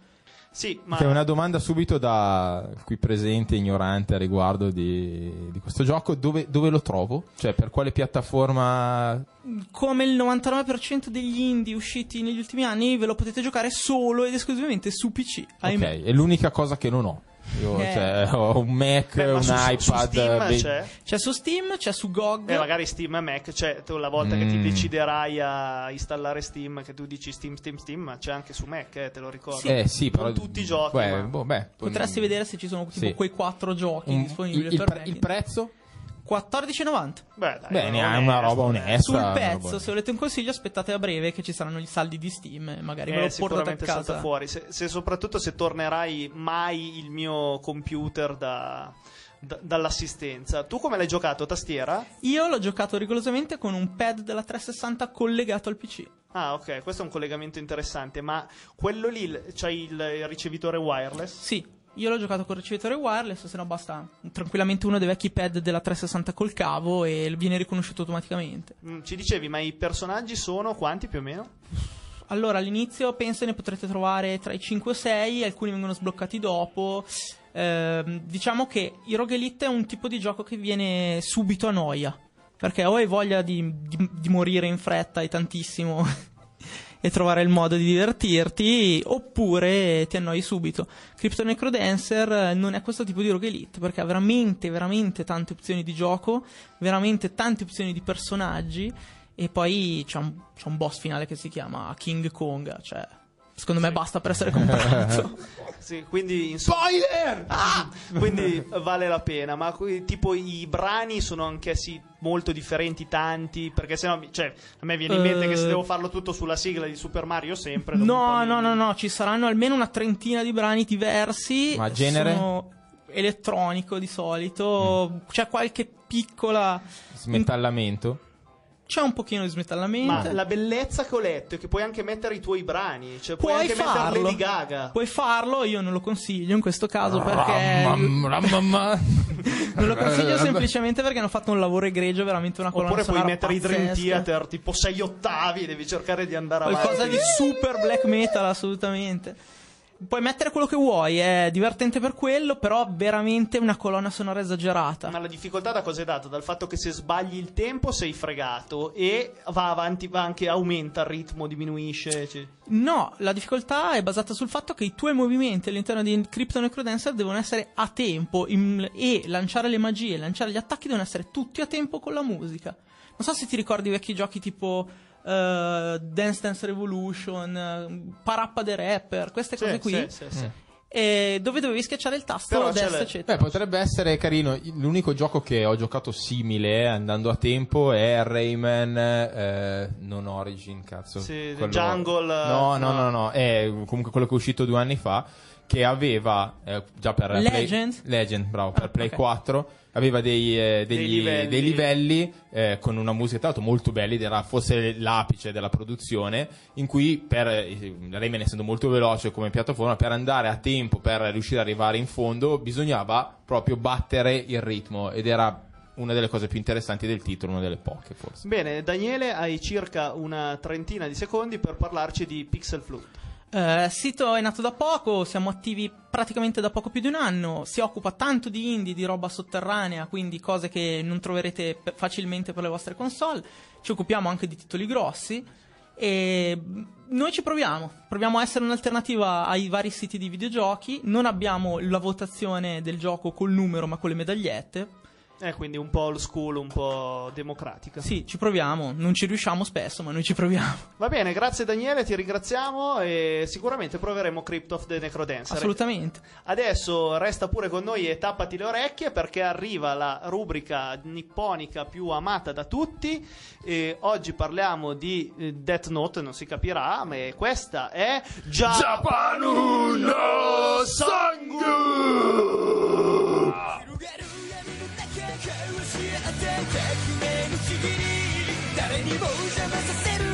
Sì, ma... Che è una domanda subito da qui presente ignorante a riguardo di, di questo gioco. Dove, dove lo trovo? Cioè, per quale piattaforma? Come il 99% degli indie usciti negli ultimi anni, ve lo potete giocare solo ed esclusivamente su PC. Ok, ahimè. è l'unica cosa che non ho. Io, Eh. cioè, ho un Mac, Beh, un su, su- su iPad. Steam beh, c'è? C'è su Steam, c'è su GOG. Eh, magari Steam e Mac, cioè tu la volta che ti Mm. deciderai a installare Steam, che tu dici Steam, Steam, Steam, ma c'è anche su Mac, eh, te lo ricordo. Eh sì, però. Non tutti i giochi, Beh, ma- boh, beh, Potresti un- vedere se ci sono tipo Sì. quei quattro giochi un- disponibili il, il per pre- il prezzo? 14,90. Beh, dai, Beh, non ne ha una roba onesto, onesta. Sul pezzo, se volete un consiglio, aspettate a breve che ci saranno i saldi di Steam. e Magari Eh, ve lo portate a sicuramente salta casa. fuori. Se, se- soprattutto se tornerai mai il mio computer da- da- dall'assistenza. Tu come l'hai giocato? Tastiera? Io l'ho giocato rigorosamente con un pad della 360 collegato al PC. Ah, ok, questo è un collegamento interessante, ma quello lì c'hai il, il ricevitore wireless? Sì, io l'ho giocato con ricevitore wireless, se no basta tranquillamente uno dei vecchi pad della 360 col cavo e viene riconosciuto automaticamente. Mm, Ci dicevi, ma i personaggi sono quanti più o meno? Allora, all'inizio penso ne potrete trovare tra i 5 e 6, alcuni vengono sbloccati dopo. Ehm, diciamo che il Rogue Elite è un tipo di gioco che viene subito a noia. Perché o hai voglia di, di- di morire in fretta e tantissimo e trovare il modo di divertirti, oppure ti annoi subito. Crypto Necrodancer eh, non è questo tipo di Rogue Elite perché ha veramente, veramente tante opzioni di gioco, veramente tante opzioni di personaggi. E poi c'è un, c'è un boss finale che si chiama King Kong. Cioè, secondo me basta per essere comprato. Sì, quindi Spoiler! quindi vale la pena, ma tipo i brani sono anch'essi molto differenti, tanti, perché sennò cioè, a me viene in mente che se devo farlo tutto sulla sigla di Super Mario sempre po' No, mi- no, no, no, ci saranno almeno una trentina di brani diversi. Ma genere? Sono elettronico di solito. C'è qualche piccola. Smetallamento? C'è un pochino di smetallamento. Ma la bellezza che ho letto è che puoi anche mettere i tuoi brani, cioè puoi, Puoi anche mettere farlo. Lady Gaga. Puoi farlo, io non lo consiglio in questo caso perché Mamma, mamma. non lo consiglio semplicemente perché hanno fatto un lavoro egregio, veramente una colonna Oppure puoi mettere i Dream pazzesca. Theater tipo 6 ottavi, devi cercare di andare avanti. Qualcosa di super black metal, assolutamente. Puoi mettere quello che vuoi, è divertente per quello, però veramente una colonna sonora esagerata. Ma la difficoltà da cosa è data? Dal fatto che se sbagli il tempo sei fregato e va avanti, va anche aumenta il ritmo, diminuisce. cioè. No, la difficoltà è basata sul fatto che i tuoi movimenti all'interno di Crypto Necrodancer devono essere a tempo in- e lanciare le magie, lanciare gli attacchi devono essere tutti a tempo con la musica. Non so se ti ricordi i vecchi giochi tipo eh, Dance Dance Revolution, eh, Parappa the Rapper, queste Sì, cose qui, sì, sì, sì. e dove dovevi schiacciare il tasto Però destra, le- eccetera. Beh, potrebbe essere carino. L'unico gioco che ho giocato simile andando a tempo è Rayman eh, non Origin, cazzo. Sì, Quello- Jungle, No, no, no. no, no, è comunque quello che è uscito due anni fa che aveva eh, già per Play- Legend? Legend, bravo, per Ah, Play ok. 4 aveva dei, eh, degli- Dei livelli. dei livelli, eh, con una musica tra l'altro molto belli ed era forse l'apice della produzione in cui per eh, Rayman essendo molto veloce come piattaforma per andare a tempo per riuscire ad arrivare in fondo bisognava proprio battere il ritmo ed era una delle cose più interessanti del titolo una delle poche forse Bene, Daniele, hai circa una trentina di secondi per parlarci di Pixel Flute. Eh, il sito è nato da poco, siamo attivi praticamente da poco più di un anno, si occupa tanto di indie, di roba sotterranea, quindi cose che non troverete pe- facilmente per le vostre console, ci occupiamo anche di titoli grossi e noi ci proviamo, proviamo a essere un'alternativa ai vari siti di videogiochi, non abbiamo la votazione del gioco col numero ma con le medagliette, Eh, quindi un po' old school, un po' democratica. sì, ci proviamo, non ci riusciamo spesso ma noi ci proviamo, Va bene, grazie Daniele, ti ringraziamo e sicuramente proveremo Crypt of the Necrodancer. assolutamente. Adesso resta pure con noi e tappati le orecchie perché arriva la rubrica nipponica più amata da tutti. E oggi parliamo di eh, Death Note, non si capirà, ma questa è Japanu no Sangu! 誰にも邪魔させる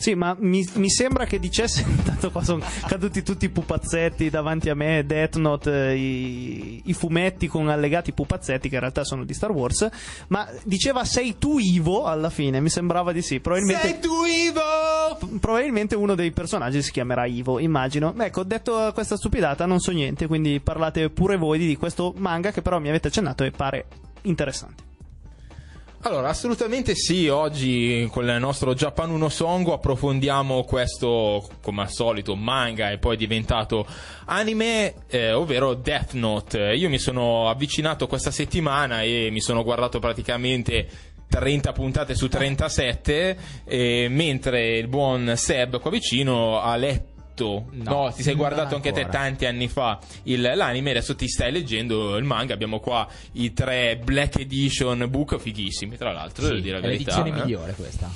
Sì, ma mi, mi sembra che dicesse. Intanto qua sono caduti tutti i pupazzetti davanti a me. Death Note, eh, i, i fumetti con allegati pupazzetti, che in realtà sono di Star Wars. Ma diceva sei tu Ivo alla fine, mi sembrava di sì. Probabilmente. Sei tu Ivo Probabilmente uno dei personaggi si chiamerà Ivo, immagino. Ecco, detto questa stupidata, non so niente, quindi parlate pure voi di questo manga che però mi avete accennato e pare interessante. Allora, assolutamente sì, oggi con il nostro Japan Uno Songo approfondiamo questo, come al solito, manga e poi diventato anime, eh, ovvero Death Note. Io mi sono avvicinato questa settimana e mi sono guardato praticamente 30 puntate su 37, eh, mentre il buon Seb qua vicino ha letto No, ti sei guardato anche te tanti anni fa il- l'anime, adesso ti stai leggendo il manga. Abbiamo qua i tre Black Edition book fighissimi, tra l'altro, devo dire la è verità. l'edizione eh. migliore questa.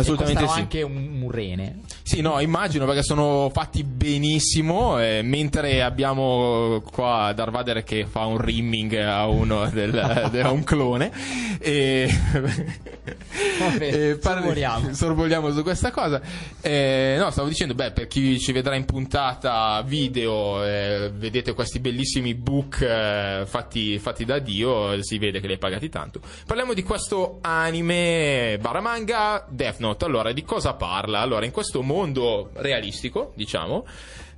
Assolutamente sì. anche un, un rene. Sì, no, immagino perché sono fatti benissimo. eh, mentre abbiamo qua Darvader che fa un rimming a uno del, de- a un clone. E, Vabbè, sorvoliamo. sorvoliamo su questa cosa. Eh, no, stavo dicendo, beh, per chi ci vedrà in puntata video, eh, vedete questi bellissimi book eh, fatti, fatti da Dio, si vede che li hai pagati tanto. Parliamo di questo anime Baramanga Death Note. Allora, di cosa parla? Allora, in questo mondo realistico, diciamo,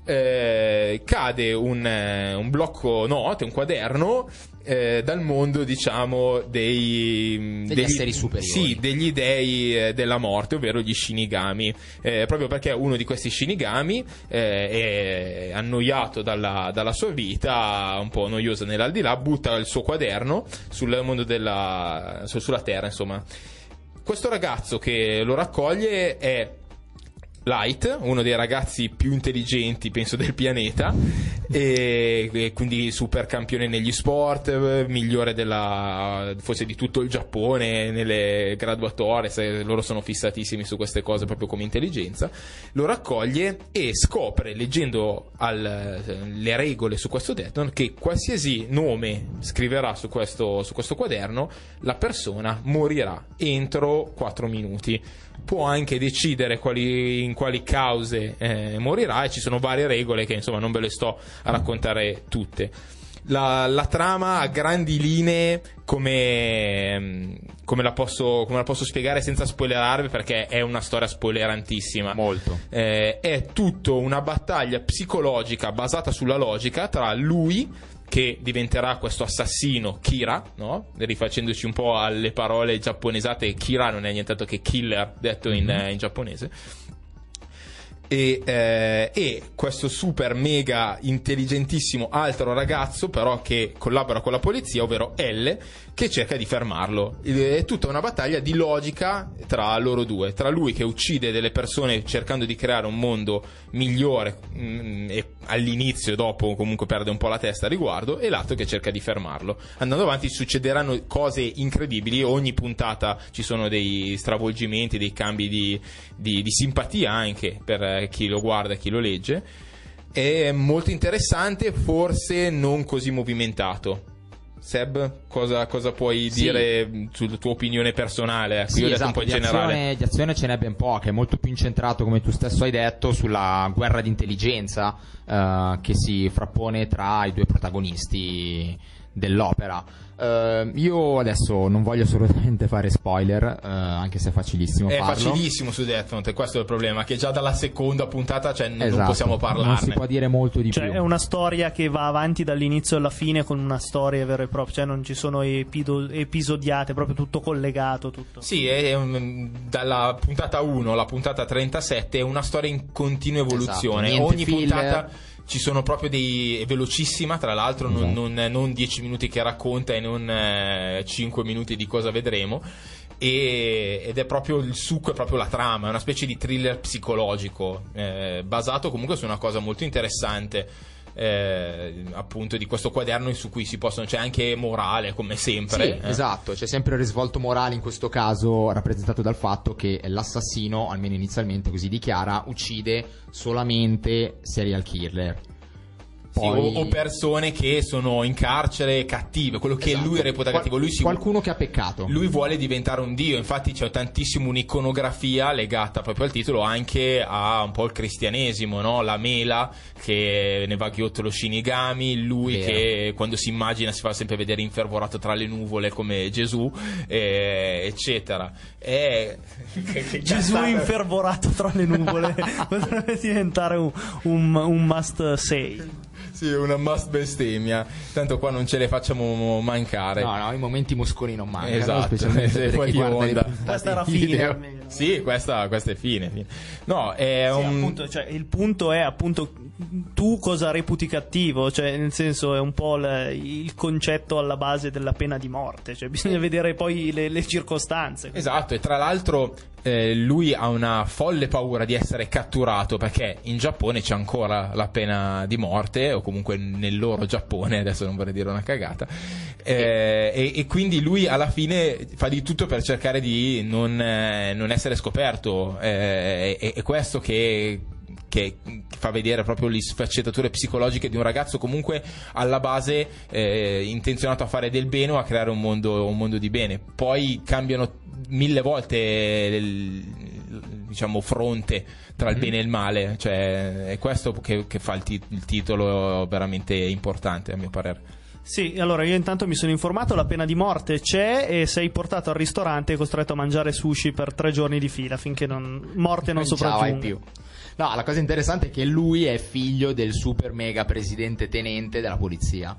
eh, cade un, eh, un blocco note, un quaderno eh, dal mondo, diciamo, dei, Degli esseri superiori. Sì, degli dei eh, della morte, ovvero gli shinigami. Eh, proprio perché uno di questi shinigami eh, è annoiato dalla, dalla sua vita, un po' noiosa nell'aldilà, butta il suo quaderno sul mondo della, su- sulla terra, insomma. Questo ragazzo che lo raccoglie è Light, uno dei ragazzi più intelligenti, penso, del pianeta, e, e quindi super campione negli sport, migliore della, forse di tutto il Giappone, nelle graduatorie, se loro sono fissatissimi su queste cose proprio come intelligenza. Lo raccoglie e scopre, leggendo al- le regole su questo Note, che qualsiasi nome scriverà su questo, su questo quaderno, la persona morirà entro 4 minuti può anche decidere quali, in quali cause eh, morirà e ci sono varie regole che insomma non ve le sto a raccontare tutte. La, la trama a grandi linee come, mm, come, la posso, come la posso spiegare senza spoilerarvi perché è una storia spoilerantissima. Molto. Eh, è tutto una battaglia psicologica basata sulla logica tra lui che diventerà questo assassino Kira, no? rifacendoci un po' alle parole giapponesate, Kira non è nient'altro che killer detto in, eh, in giapponese. E, eh, e questo super mega intelligentissimo altro ragazzo però che collabora con la polizia ovvero L che cerca di fermarlo. È tutta una battaglia di logica tra loro due tra lui che uccide delle persone cercando di creare un mondo migliore mm, e all'inizio dopo comunque perde un po' la testa a riguardo e l'altro che cerca di fermarlo. Andando avanti succederanno cose incredibili. Ogni puntata ci sono dei stravolgimenti dei cambi di, di- di simpatia anche per eh, chi lo guarda e chi lo legge. È molto interessante forse non così movimentato Seb, cosa, cosa puoi Sì. dire mh, sulla tua opinione personale? Ecco, Sì, io ho detto esatto, un po' in di generale. azione, di azione ce n'è ben poca, è molto più incentrato, come tu stesso hai detto, sulla guerra di intelligenza eh, che si frappone tra i due protagonisti dell'opera. Eh, io adesso non voglio assolutamente fare spoiler, eh, anche se è facilissimo È farlo. facilissimo su Death Note, questo è il problema, che già dalla seconda puntata cioè, n- non Esatto, possiamo Non si può dire molto di Cioè, più. è una storia che va avanti dall'inizio alla fine con una storia vera e propria, cioè non ci sono epido- episodiate, è proprio tutto collegato. Tutto. Sì, è un- dalla puntata 1 alla puntata 37 è una storia in continua evoluzione. Esatto, Ogni filler. puntata ci sono proprio dei. è velocissima, tra l'altro, non, Esatto. non, non 10 minuti che racconta e non eh, 5 minuti di cosa vedremo. E- ed è proprio il succo, è proprio la trama, è una specie di thriller psicologico, eh, basato comunque su una cosa molto interessante. Eh, appunto di questo quaderno su cui si possono c'è anche morale come sempre Sì, eh. esatto, c'è sempre il risvolto morale in questo caso rappresentato dal fatto che l'assassino, almeno inizialmente così dichiara, uccide solamente serial killer. Sì, Poi- o, o persone che sono in carcere cattive, quello che Esatto. lui reputa cattivo. Lui, si- qualcuno che ha peccato. lui vuole diventare un dio, infatti c'è tantissimo un'iconografia legata proprio al titolo anche a un po' il cristianesimo, no? la mela che ne va ghiotto lo shinigami, lui Vero. che quando si immagina si fa sempre vedere infervorato tra le nuvole come Gesù, eh, eccetera. Che Gesù cazzata. infervorato tra le nuvole potrebbe diventare un, un- un must say. Sì, una must bestemmia. Tanto qua non ce le facciamo mancare. No, no, i momenti mosconi non mancano, Esatto, se fuori onda. Questa era fine almeno. Sì, questa, questa è fine, fine. No, è Sì, un... appunto, cioè, il punto è appunto tu cosa reputi cattivo, cioè nel senso è un po' l- il concetto alla base della pena di morte, cioè bisogna vedere poi le, le circostanze. Esatto, e tra l'altro eh, lui ha una folle paura di essere catturato perché in Giappone c'è ancora la pena di morte, o comunque nel loro Giappone, adesso non vorrei dire una cagata, eh, e, e quindi lui alla fine fa di tutto per cercare di non, eh, non essere scoperto. Eh, è, è questo che che fa vedere proprio le sfaccettature psicologiche di un ragazzo comunque alla base eh, intenzionato a fare del bene o a creare un mondo, un mondo di bene. Poi cambiano mille volte il, diciamo fronte tra il bene e il male, cioè è questo che, che fa il, ti- il titolo veramente importante a mio parere. Sì, allora io intanto mi sono informato, la pena di morte c'è e sei portato al ristorante e costretto a mangiare sushi per tre giorni di fila finché non, morte non Non ce No, la cosa interessante è che lui è figlio del super mega presidente tenente della polizia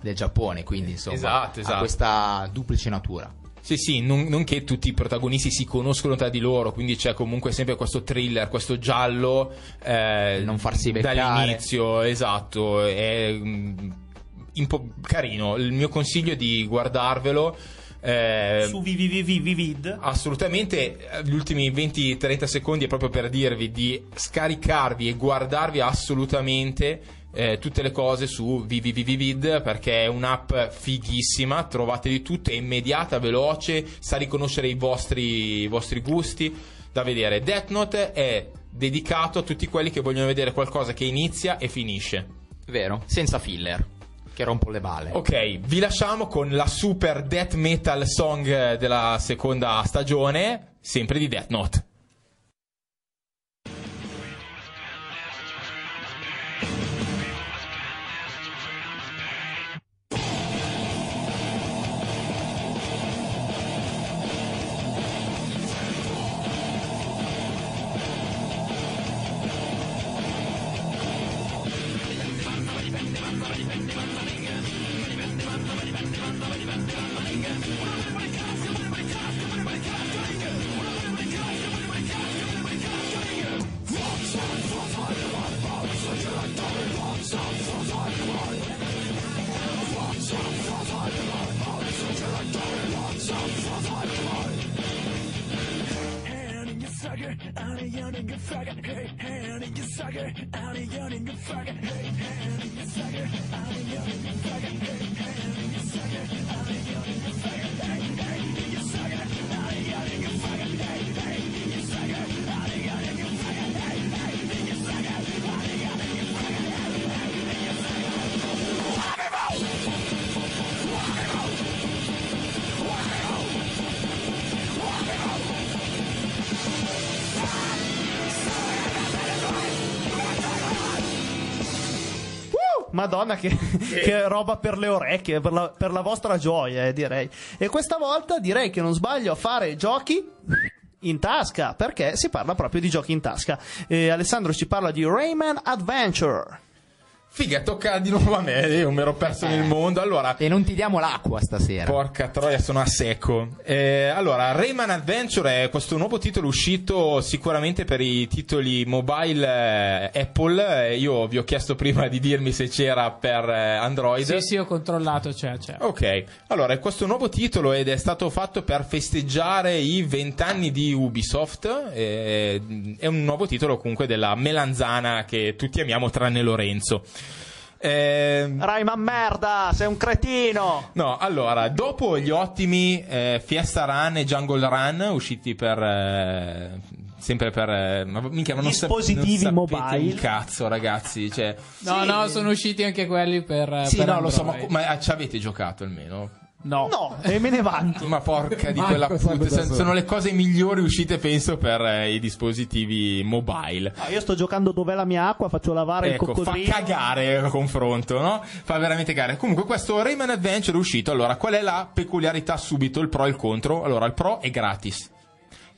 del Giappone, quindi insomma Esatto, esatto. ha questa duplice natura. Sì, sì, non, non che tutti i protagonisti si conoscono tra di loro, quindi c'è comunque sempre questo thriller, questo giallo. eh, Non farsi beccare. Dall'inizio, esatto. È mm, un po' carino. Il mio consiglio è di guardarvelo. Eh, Su VVVVVid. Assolutamente, eh, gli ultimi 20-30 secondi è proprio per dirvi di scaricarvi e guardarvi assolutamente eh, tutte le cose su VVVVid perché è un'app fighissima, trovate di tutto, è immediata, veloce, sa riconoscere i vostri, i vostri gusti da vedere. Death Note è dedicato a tutti quelli che vogliono vedere qualcosa che inizia e finisce. Vero? Senza filler, che rompo le balle. Ok, vi lasciamo con la super death metal song della seconda stagione, sempre di Death Note. sucker, 아니 연인 그 sucker, hey, hey, 연인 그 sucker, I'm a 아니 연인 그 sucker, hey, hey, 연인 그 sucker, I'm a 아니 연인 그 sucker, hey, hey, 연인 그 sucker, I'm 아니 연인 그 sucker, hey, hey. Madonna, che, che roba per le orecchie, per la, per la vostra gioia, eh, direi. E questa volta direi che non sbaglio a fare giochi in tasca, perché si parla proprio di giochi in tasca. Eh, Alessandro ci parla di Rayman Adventure. Figa, tocca di nuovo a me, io mi ero perso nel mondo. Allora, E non ti diamo l'acqua stasera. Porca troia, sono a secco. Eh, allora, Rayman Adventure è questo nuovo titolo uscito sicuramente per i titoli mobile eh, Apple. Eh, Io vi ho chiesto prima di dirmi se c'era per eh, Android. Sì, sì, ho controllato, c'è, c'è. Ok, allora è questo nuovo titolo ed è stato fatto per festeggiare i vent'anni di Ubisoft. eh, è un nuovo titolo comunque della melanzana che tutti amiamo tranne Lorenzo. Eh, Rayman merda, sei un cretino! No, allora, dopo gli ottimi eh, Fiesta Run e Jungle Run usciti per... eh, sempre per... eh, ma minchia, ma non sap- Dispositivi non mobile. un cazzo, ragazzi, cioè... No, no, sono usciti anche quelli per. Sì, per no, lo so, ma, Android. ma ci avete giocato almeno? No. No, e me ne vanto. Ma porca di quella puttana, sono, le cose migliori uscite penso per eh, i dispositivi mobile. No, io sto giocando dov'è la mia acqua, faccio lavare Ecco, il fa coccodrillo. cagare il confronto, no? Fa veramente cagare. Comunque, questo Rayman Adventure è uscito. Allora, qual è la peculiarità subito? Il pro e il contro? Allora, il pro è gratis.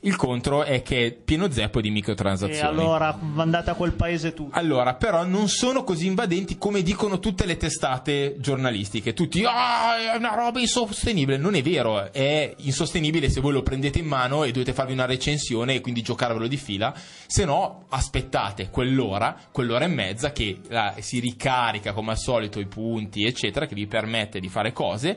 Il contro è che è pieno zeppo di E microtransazioni. allora andate a quel paese tu. Allora, però non sono così invadenti come dicono tutte le testate giornalistiche. Tutti, ah, è una roba insostenibile. Non è vero, è insostenibile se voi lo prendete in mano e dovete farvi una recensione e quindi giocarvelo di fila. Se no, aspettate quell'ora, quell'ora e mezza che la- si ricarica come al solito i punti, eccetera, che vi permette di fare cose.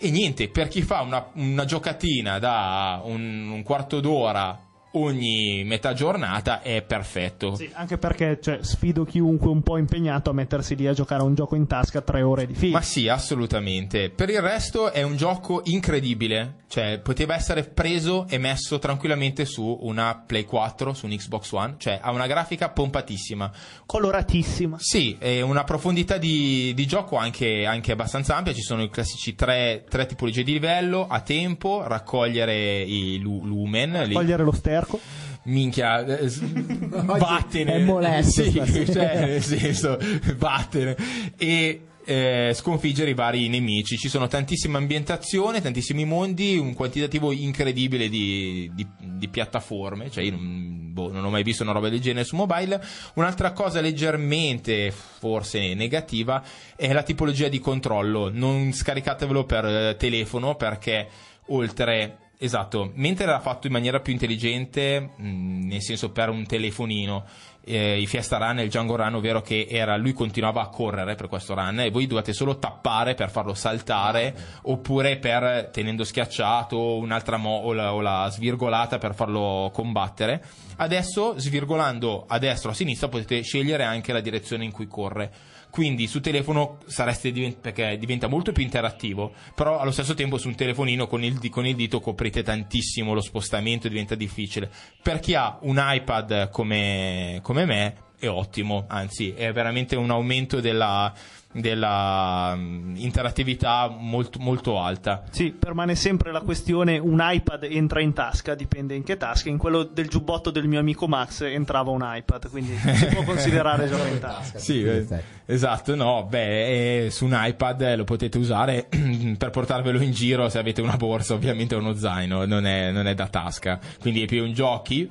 E niente, per chi fa una, una giocatina da un, un quarto d'ora ogni metà giornata è perfetto. Sì, anche perché cioè, sfido chiunque un po' impegnato a mettersi lì a giocare a un gioco in tasca tre ore di fila. Ma sì, assolutamente. Per il resto è un gioco incredibile. Cioè, poteva essere preso e messo tranquillamente su una Play 4, su un Xbox One. Cioè, ha una grafica pompatissima. Coloratissima. Sì, e una profondità di, di gioco anche, anche abbastanza ampia. Ci sono i classici tre, tre tipologie di livello, a tempo, raccogliere i lu- lumen. li- Togliere lo sterco. Minchia, eh, vattene. è molesto Sì, cioè, nel senso, vattene. E eh, sconfiggere i vari nemici. Ci sono tantissime ambientazioni, tantissimi mondi, un quantitativo incredibile di, di- di piattaforme. Cioè, io non, boh, non ho mai visto una roba del genere su mobile. Un'altra cosa leggermente, forse negativa, è la tipologia di controllo. Non scaricatevelo per eh, telefono perché oltre. Esatto, mentre era fatto in maniera più intelligente, mh, nel senso per un telefonino, eh, i Fiesta Run e il Django Run, ovvero che era, lui continuava a correre per questo run e voi dovete solo tappare per farlo saltare oppure per, tenendo schiacciato, un'altra mo- o, la, o la svirgolata per farlo combattere. Adesso, svirgolando a destra o a sinistra, potete scegliere anche la direzione in cui corre. Quindi su telefono sareste divent- perché diventa molto più interattivo, però allo stesso tempo su un telefonino con il, con il dito coprite tantissimo lo spostamento diventa difficile. Per chi ha un iPad come, come me è ottimo, anzi è veramente un aumento della, della mm, interattività molto, molto alta. Sì, permane sempre la questione un iPad entra in tasca, dipende in che tasca. In quello del giubbotto del mio amico Max entrava un iPad, quindi si può considerare gioco in tasca. Sì, eh, esatto, no, beh, eh, su un iPad lo potete usare per portarvelo in giro se avete una borsa, ovviamente uno zaino, non è, non è da tasca, quindi è più un giochi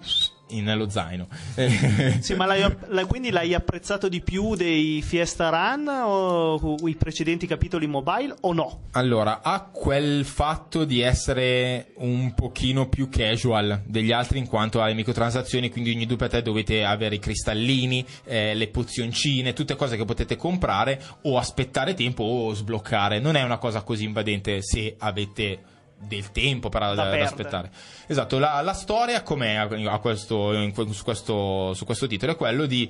nello zaino. Sì, ma l'hai, la- quindi l'hai apprezzato di più dei Fiesta Run o i precedenti capitoli mobile o no? Allora, ha quel fatto di essere un pochino più casual degli altri in quanto alle microtransazioni, quindi ogni due per tre dovete avere i cristallini, eh, le pozioncine, tutte cose che potete comprare o aspettare tempo o sbloccare. Non è una cosa così invadente se avete del tempo per da perdere. aspettare. Esatto, la, la storia com'è a, a questo, in su, questo, su questo titolo? È quello di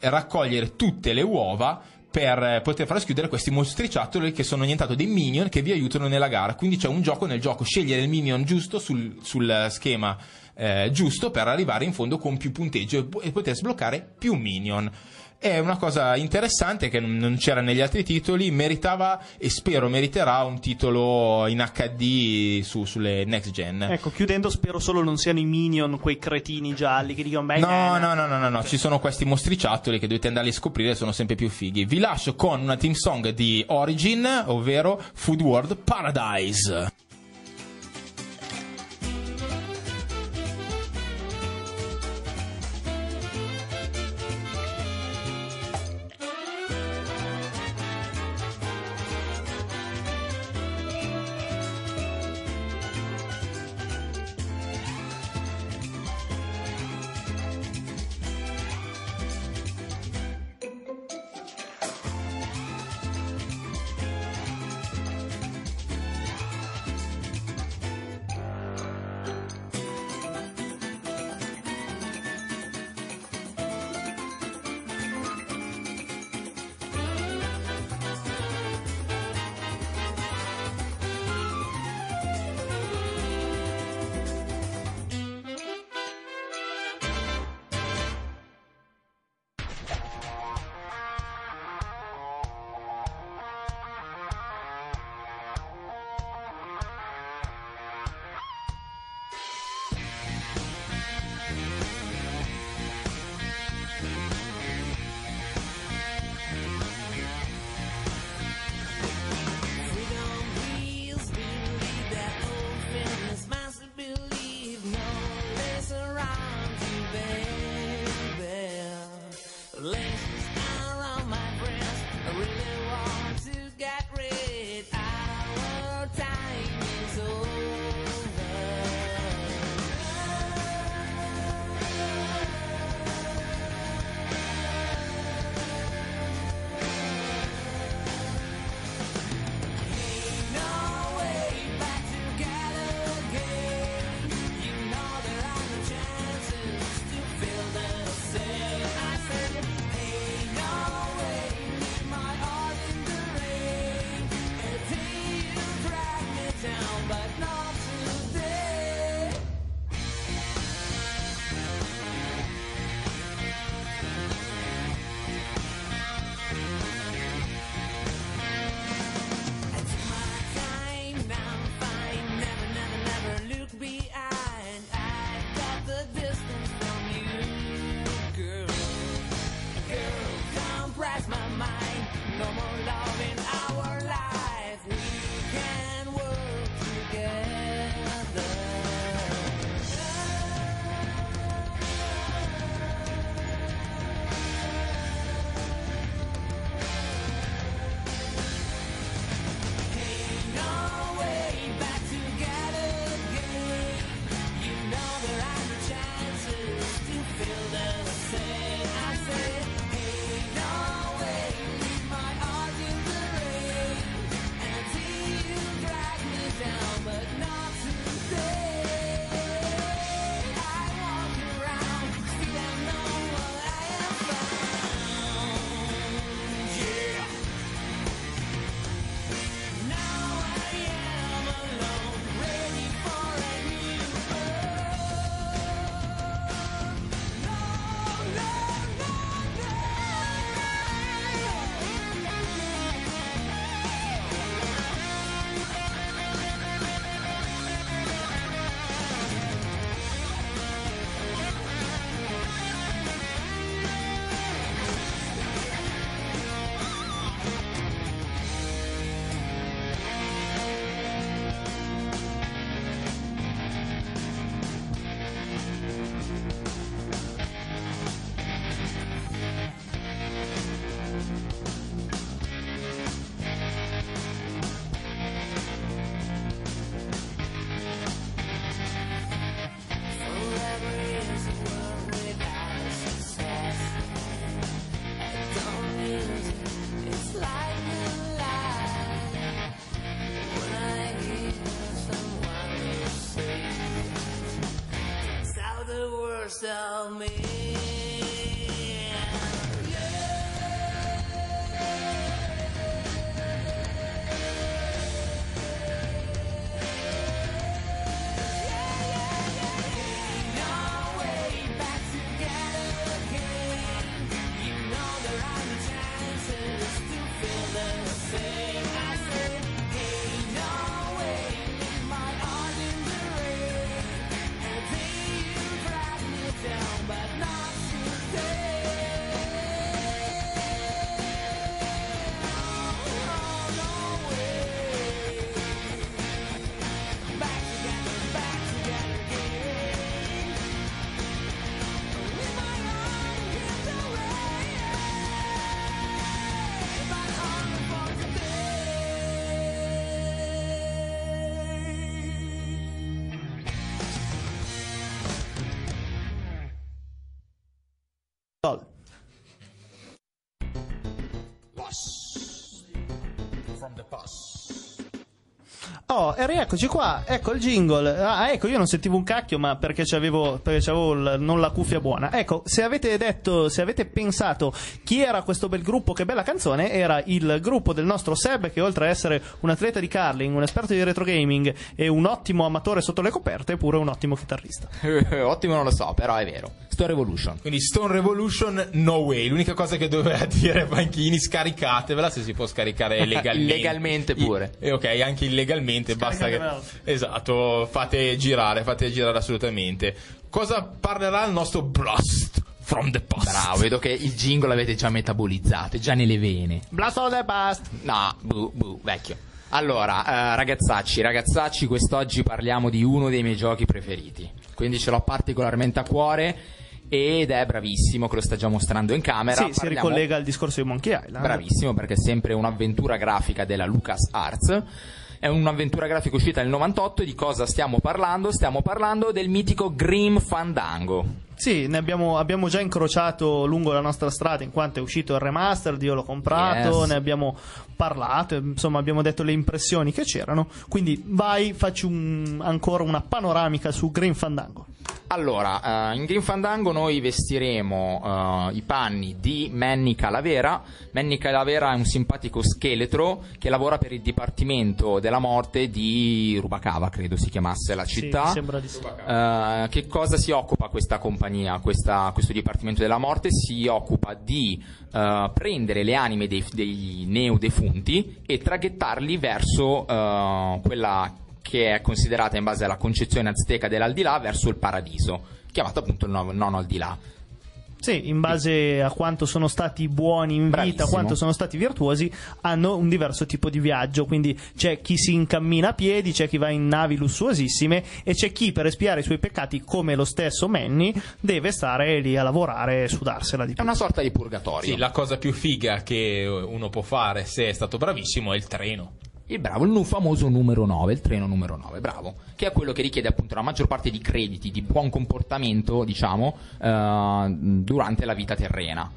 raccogliere tutte le uova per eh, poter far schiudere questi mostriciattoli che sono nient'altro dei minion che vi aiutano nella gara. Quindi c'è un gioco nel gioco, scegliere il minion giusto sul, sul schema eh, giusto per arrivare in fondo con più punteggio e, po- poter sbloccare più minion. È una cosa interessante che non- non c'era negli altri titoli, meritava e spero meriterà un titolo in HD su- sulle next gen. Ecco, chiudendo, spero solo non siano i minion quei cretini gialli che dicono: Beh, No, eh, no, no, no, no, no, ci sono questi mostriciattoli che dovete andare a scoprire, sono sempre più fighi. Vi lascio con una team song di Origin, ovvero Food World Paradise. E rieccoci qua, ecco il jingle. Ah, ecco, io non sentivo un cacchio, ma perché c'avevo, perché c'avevo il- non la cuffia buona. Ecco, se avete detto, se avete pensato chi era questo bel gruppo, che bella canzone, era il gruppo del nostro Seb, che oltre a essere un atleta di curling, un esperto di retro gaming e un ottimo amatore sotto le coperte, è pure un ottimo chitarrista. Ottimo, non lo so, però è vero. Stone Revolution. Quindi Stone Revolution, no way. L'unica cosa che doveva dire Panchini, scaricatevela se si può scaricare legalmente. Legalmente pure. E ok, anche illegalmente, basta che... Esatto, fate girare, fate girare assolutamente. Cosa parlerà il nostro Blast from the Past? Bravo, vedo che il jingle l'avete già metabolizzato, è già nelle vene. Blast of the Past! No, bu, bu, vecchio. Allora, eh, ragazzacci, ragazzacci, quest'oggi parliamo di uno dei miei giochi preferiti. Quindi ce l'ho particolarmente a cuore ed è bravissimo che lo sta già mostrando in camera. Sì, si Parliamo- ricollega al discorso di Monkey Island. Bravissimo perché è sempre un'avventura grafica della Lucas Arts. È un'avventura grafica uscita nel 98 e di cosa stiamo parlando? Stiamo parlando del mitico Grim Fandango. Sì, ne abbiamo, abbiamo già incrociato lungo la nostra strada in quanto è uscito il remastered, io l'ho comprato, Yes. ne abbiamo parlato, insomma abbiamo detto le impressioni che c'erano, quindi vai, facci un- ancora una panoramica su Green Fandango. Allora, eh, in Green Fandango noi vestiremo eh, i panni di Manny Calavera. Manny Calavera è un simpatico scheletro che lavora per il Dipartimento della Morte di Rubacava, credo si chiamasse la Sì, città. mi sembra di sì. Eh, che cosa si occupa questa compagnia, questa- questo Dipartimento della Morte? Si occupa di eh, prendere le anime dei, dei neodefunti e traghettarli verso eh, quella che è considerata in base alla concezione azteca dell'aldilà verso il paradiso, chiamato appunto il no- nono aldilà. Sì, in base a quanto sono stati buoni in vita, Bravissimo. quanto sono stati virtuosi, hanno un diverso tipo di viaggio. Quindi c'è chi si incammina a piedi, c'è chi va in navi lussuosissime e c'è chi per espiare i suoi peccati, come lo stesso Manny, deve stare lì a lavorare e sudarsela di È più. una sorta di purgatorio. Sì, la cosa più figa che uno può fare se è stato bravissimo è il treno. Il bravo, il famoso numero 9, il treno numero 9, bravo, che è quello che richiede appunto la maggior parte di crediti, di buon comportamento, diciamo, eh, durante la vita terrena.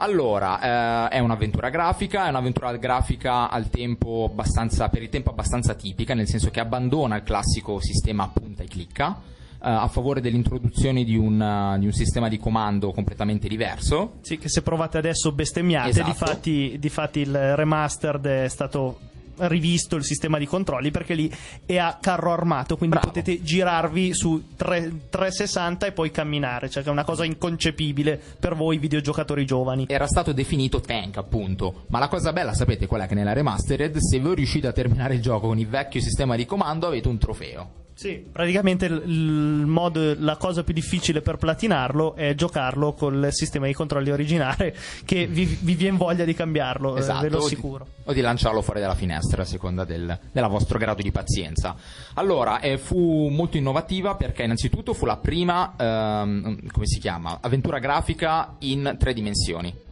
Allora, eh, è un'avventura grafica, è un'avventura grafica al tempo abbastanza, per il tempo abbastanza tipica, nel senso che abbandona il classico sistema punta e clicca, eh, a favore dell'introduzione di un, eh, di un sistema di comando completamente diverso. Sì, che se provate adesso bestemmiate, Esatto. difatti, difatti il remastered è stato rivisto il sistema di controlli perché lì è a carro armato quindi Bravo. potete girarvi su tre- 360 e poi camminare cioè che è una cosa inconcepibile per voi videogiocatori giovani. Era stato definito tank appunto. Ma la cosa bella sapete qual è? Che nella remastered se voi riuscite a terminare il gioco con il vecchio sistema di comando avete un trofeo sì. Praticamente il, modo la cosa più difficile per platinarlo è giocarlo col sistema di controlli originale che vi, vi viene voglia di cambiarlo eh, ve lo o di- assicuro. o di lanciarlo fuori dalla finestra a seconda del, del vostro grado di pazienza. Allora eh, fu molto innovativa perché innanzitutto fu la prima ehm, come si chiama avventura grafica in tre dimensioni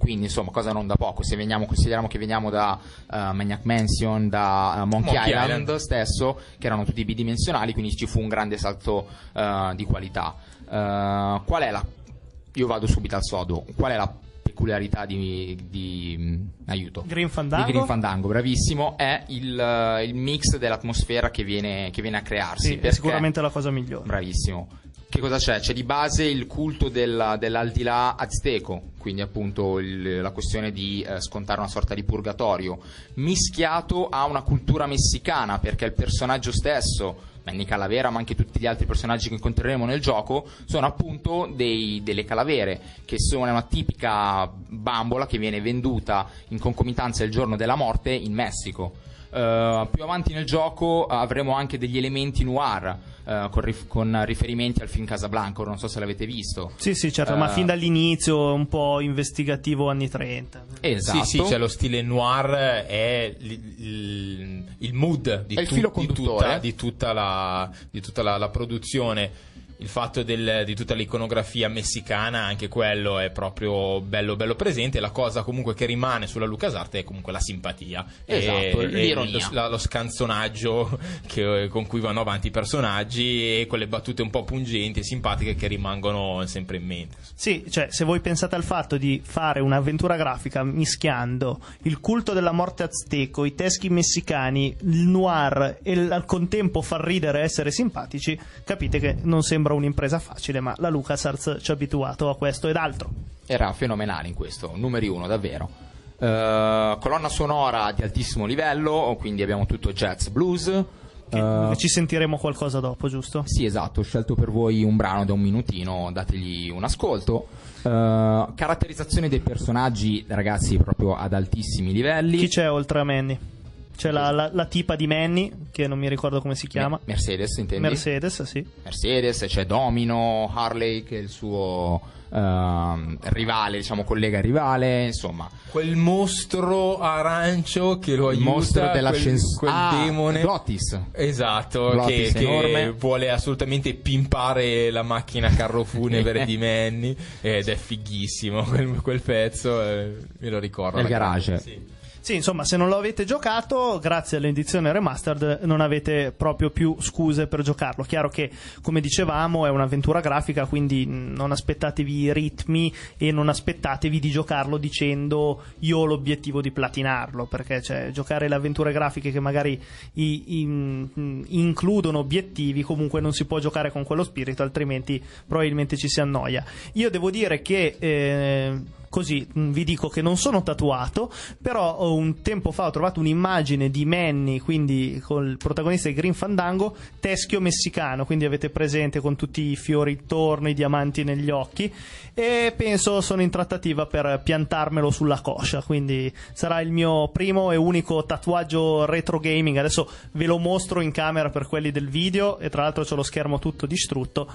quindi insomma cosa non da poco. Se veniamo, consideriamo che veniamo da eh, Maniac Mansion da eh, Monkey, Monkey Island, Island. stesso che erano tutti bidimensionali quindi ci fu un grande salto eh, di qualità. Qual è la io vado subito al sodo. Qual è la peculiarità di, di mm, aiuto? Green Fandango? di Green Fandango bravissimo. È il, il mix dell'atmosfera che viene, che viene a crearsi. Sì, è sicuramente la cosa migliore. Bravissimo. Che cosa c'è? C'è di base il culto della- dell'aldilà azteco, quindi appunto il- la questione di eh, scontare una sorta di purgatorio, mischiato a una cultura messicana, perché il personaggio stesso, Manny Calavera, ma anche tutti gli altri personaggi che incontreremo nel gioco, sono appunto dei- delle calavere, che sono una tipica bambola che viene venduta in concomitanza il giorno della morte in Messico. Eh, più avanti nel gioco avremo anche degli elementi noir eh, con, rif- con riferimenti al film Casablanca, non so se l'avete visto. Sì, sì, certo, ma Eh, fin dall'inizio un po' investigativo anni 30. Esatto. Sì, sì, c'è lo stile noir, è il, il- il mood di, È il tu- filo di tutta, di tutta la, di tutta la- la produzione. Il fatto del- di tutta l'iconografia messicana, anche quello è proprio bello, bello presente. La cosa comunque che rimane sulla LucasArts è comunque la simpatia. Esatto, e, l'ironia. e lo, lo scanzonaggio che- con cui vanno avanti i personaggi e quelle battute un po' pungenti e simpatiche che rimangono sempre in mente. Sì, cioè, se voi pensate al fatto di fare un'avventura grafica mischiando il culto della morte azteco, i teschi messicani, il noir e al contempo far ridere e essere simpatici, capite che non sembra un'impresa facile, ma la LucasArts ci ha abituato a questo ed altro. Era fenomenale in questo, numeri uno davvero. Eh, colonna sonora di altissimo livello, quindi abbiamo tutto jazz blues. Eh, ci sentiremo qualcosa dopo, giusto? Sì, esatto, ho scelto per voi un brano da un minutino, dategli un ascolto. Eh, caratterizzazione dei personaggi, ragazzi, proprio ad altissimi livelli. Chi c'è oltre a Manny? C'è la, la- la tipa di Manny, che non mi ricordo come si chiama. Me- Mercedes, intendi? Mercedes, sì. Mercedes, c'è Domino, Harley che è il suo ehm, rivale, diciamo collega rivale, insomma. Quel mostro arancio che lo Il aiuta, mostro quel, dell'ascensore. quel demone. Glottis. Esatto, Glottis che, che enorme. vuole assolutamente pimpare la macchina carro funebre di Manny ed è fighissimo quel, quel pezzo, eh, me lo ricordo. Nel la garage. Sì. Sì, insomma, se non lo avete giocato, grazie all'edizione remastered non avete proprio più scuse per giocarlo. Chiaro che, come dicevamo, è un'avventura grafica, quindi non aspettatevi i ritmi e non aspettatevi di giocarlo dicendo io ho l'obiettivo di platinarlo, perché cioè, giocare le avventure grafiche che magari i- in- includono obiettivi, comunque non si può giocare con quello spirito, altrimenti probabilmente ci si annoia. Io devo dire che... eh, così mh, vi dico che non sono tatuato, però ho un tempo fa ho trovato un'immagine di Manny, quindi col protagonista di Green Fandango, teschio messicano, quindi avete presente con tutti i fiori intorno, i diamanti negli occhi e penso sono in trattativa per piantarmelo sulla coscia, quindi sarà il mio primo e unico tatuaggio retro gaming. Adesso ve lo mostro in camera per quelli del video e tra l'altro c'ho lo schermo tutto distrutto.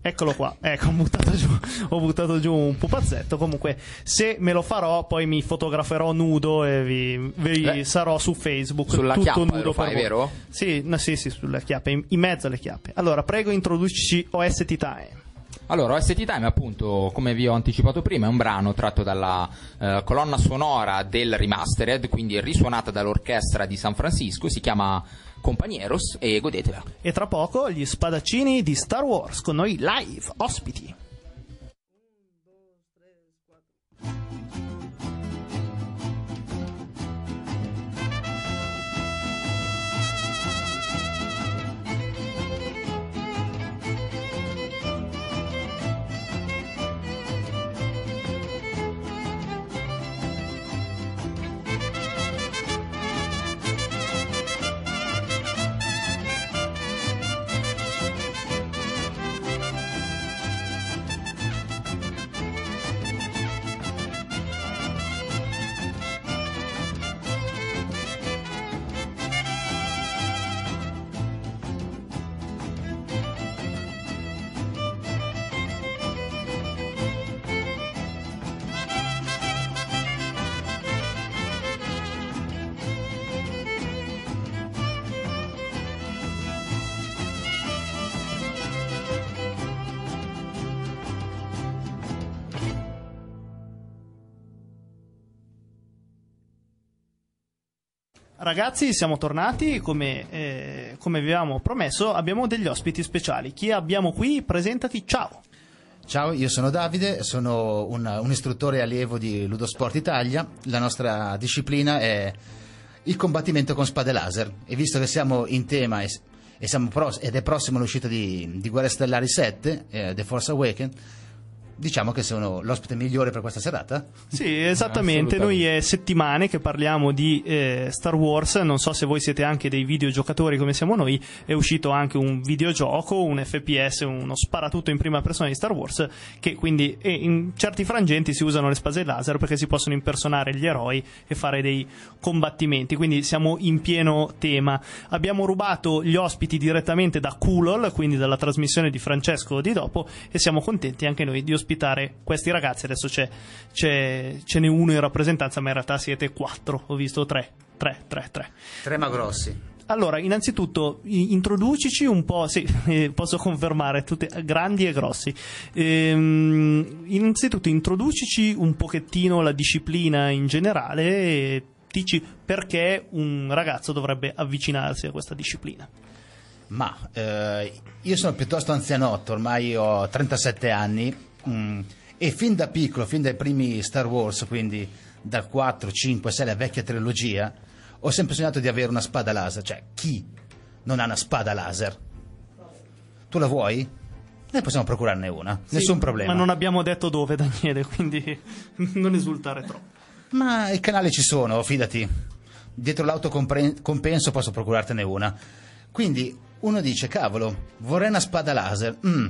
Eccolo qua, ecco, ho buttato giù, ho buttato giù un pupazzetto. Comunque, se me lo farò, poi mi fotograferò nudo e vi, vi Eh, sarò su Facebook. sulla tutto chiappa nudo lo fai, per vero? Sì, no, sì, sì, sulle chiappe, in, in mezzo alle chiappe. Allora, prego, introducici OST Time. Allora, OST Time, appunto, come vi ho anticipato prima, è un brano tratto dalla eh, colonna sonora del remastered, quindi risuonata dall'orchestra di San Francisco, si chiama Compañeros e godetela. E tra poco gli spadaccini di Star Wars con noi live, ospiti. Ragazzi, siamo tornati, come, eh, come avevamo promesso, abbiamo degli ospiti speciali. Chi abbiamo qui? Presentati, ciao! Ciao, io sono Davide, sono un, un istruttore allievo di Ludosport Italia. La nostra disciplina è il combattimento con spade laser e visto che siamo in tema e siamo pros- ed è prossima l'uscita di, di Guerre Stellari 7, eh, The Force Awakens, diciamo che sono l'ospite migliore per questa serata. Sì, esattamente. Noi è settimane che parliamo di eh, Star Wars. Non so se voi siete anche dei videogiocatori come siamo noi. È uscito anche un videogioco, un FPS, uno sparatutto in prima persona di Star Wars. Che quindi e in certi frangenti si usano le spase laser perché si possono impersonare gli eroi e fare dei combattimenti. Quindi siamo in pieno tema. Abbiamo rubato gli ospiti direttamente da Kulol, quindi dalla trasmissione di Francesco di dopo, e siamo contenti anche noi di ospitare questi ragazzi. Adesso c'è, c'è- ce n'è uno in rappresentanza, ma in realtà siete quattro. Ho visto tre, tre, tre, tre. Trema grossi. Allora, innanzitutto, introducici un po', sì, eh, posso confermare, tutti grandi e grossi. Ehm, innanzitutto, introducici un pochettino la disciplina in generale e dici perché un ragazzo dovrebbe avvicinarsi a questa disciplina. Ma eh, io sono piuttosto anzianotto, ormai ho 37 anni mm, e fin da piccolo, fin dai primi Star Wars, quindi dal 4, 5, 6, la vecchia trilogia, ho sempre sognato di avere una spada laser. Cioè, chi non ha una spada laser? Tu la vuoi? Noi possiamo procurarne una, nessun problema. Ma non abbiamo detto dove, Daniele, quindi non esultare troppo. Ma i canali ci sono, fidati. Dietro l'autocompenso posso procurartene una. Quindi uno dice, cavolo, vorrei una spada laser. Mm,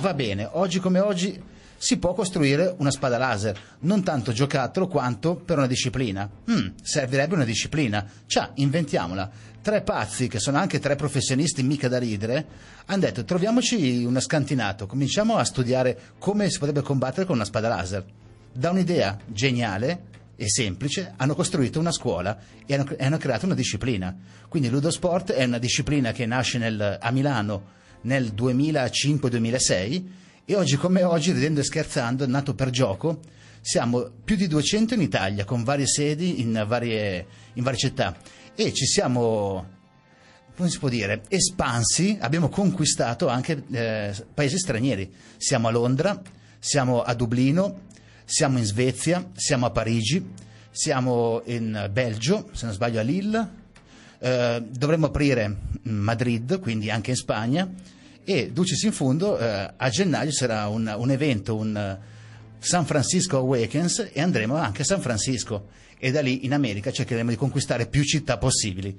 va bene, oggi come oggi si può costruire una spada laser. Non tanto giocattolo quanto per una disciplina. Mm, servirebbe una disciplina. Ciao, inventiamola. Tre pazzi, che sono anche tre professionisti mica da ridere, hanno detto troviamoci uno scantinato, cominciamo a studiare come si potrebbe combattere con una spada laser. Da un'idea geniale e semplice hanno costruito una scuola e hanno, e hanno creato una disciplina. Quindi Ludosport è una disciplina che nasce nel- a Milano nel 2005-2006 e oggi come oggi, ridendo e scherzando, è nato per gioco. Siamo più di 200 in Italia con varie sedi in varie, in varie città e ci siamo come si può dire, espansi, abbiamo conquistato anche eh, paesi stranieri. Siamo a Londra, siamo a Dublino, siamo in Svezia, siamo a Parigi, siamo in Belgio, se non sbaglio a Lille, eh, dovremmo aprire Madrid, quindi anche in Spagna, e Ducis in fondo eh, a gennaio sarà un, un evento, un eh, San Francisco Awakens e andremo anche a San Francisco. E da lì in America cercheremo di conquistare più città possibili.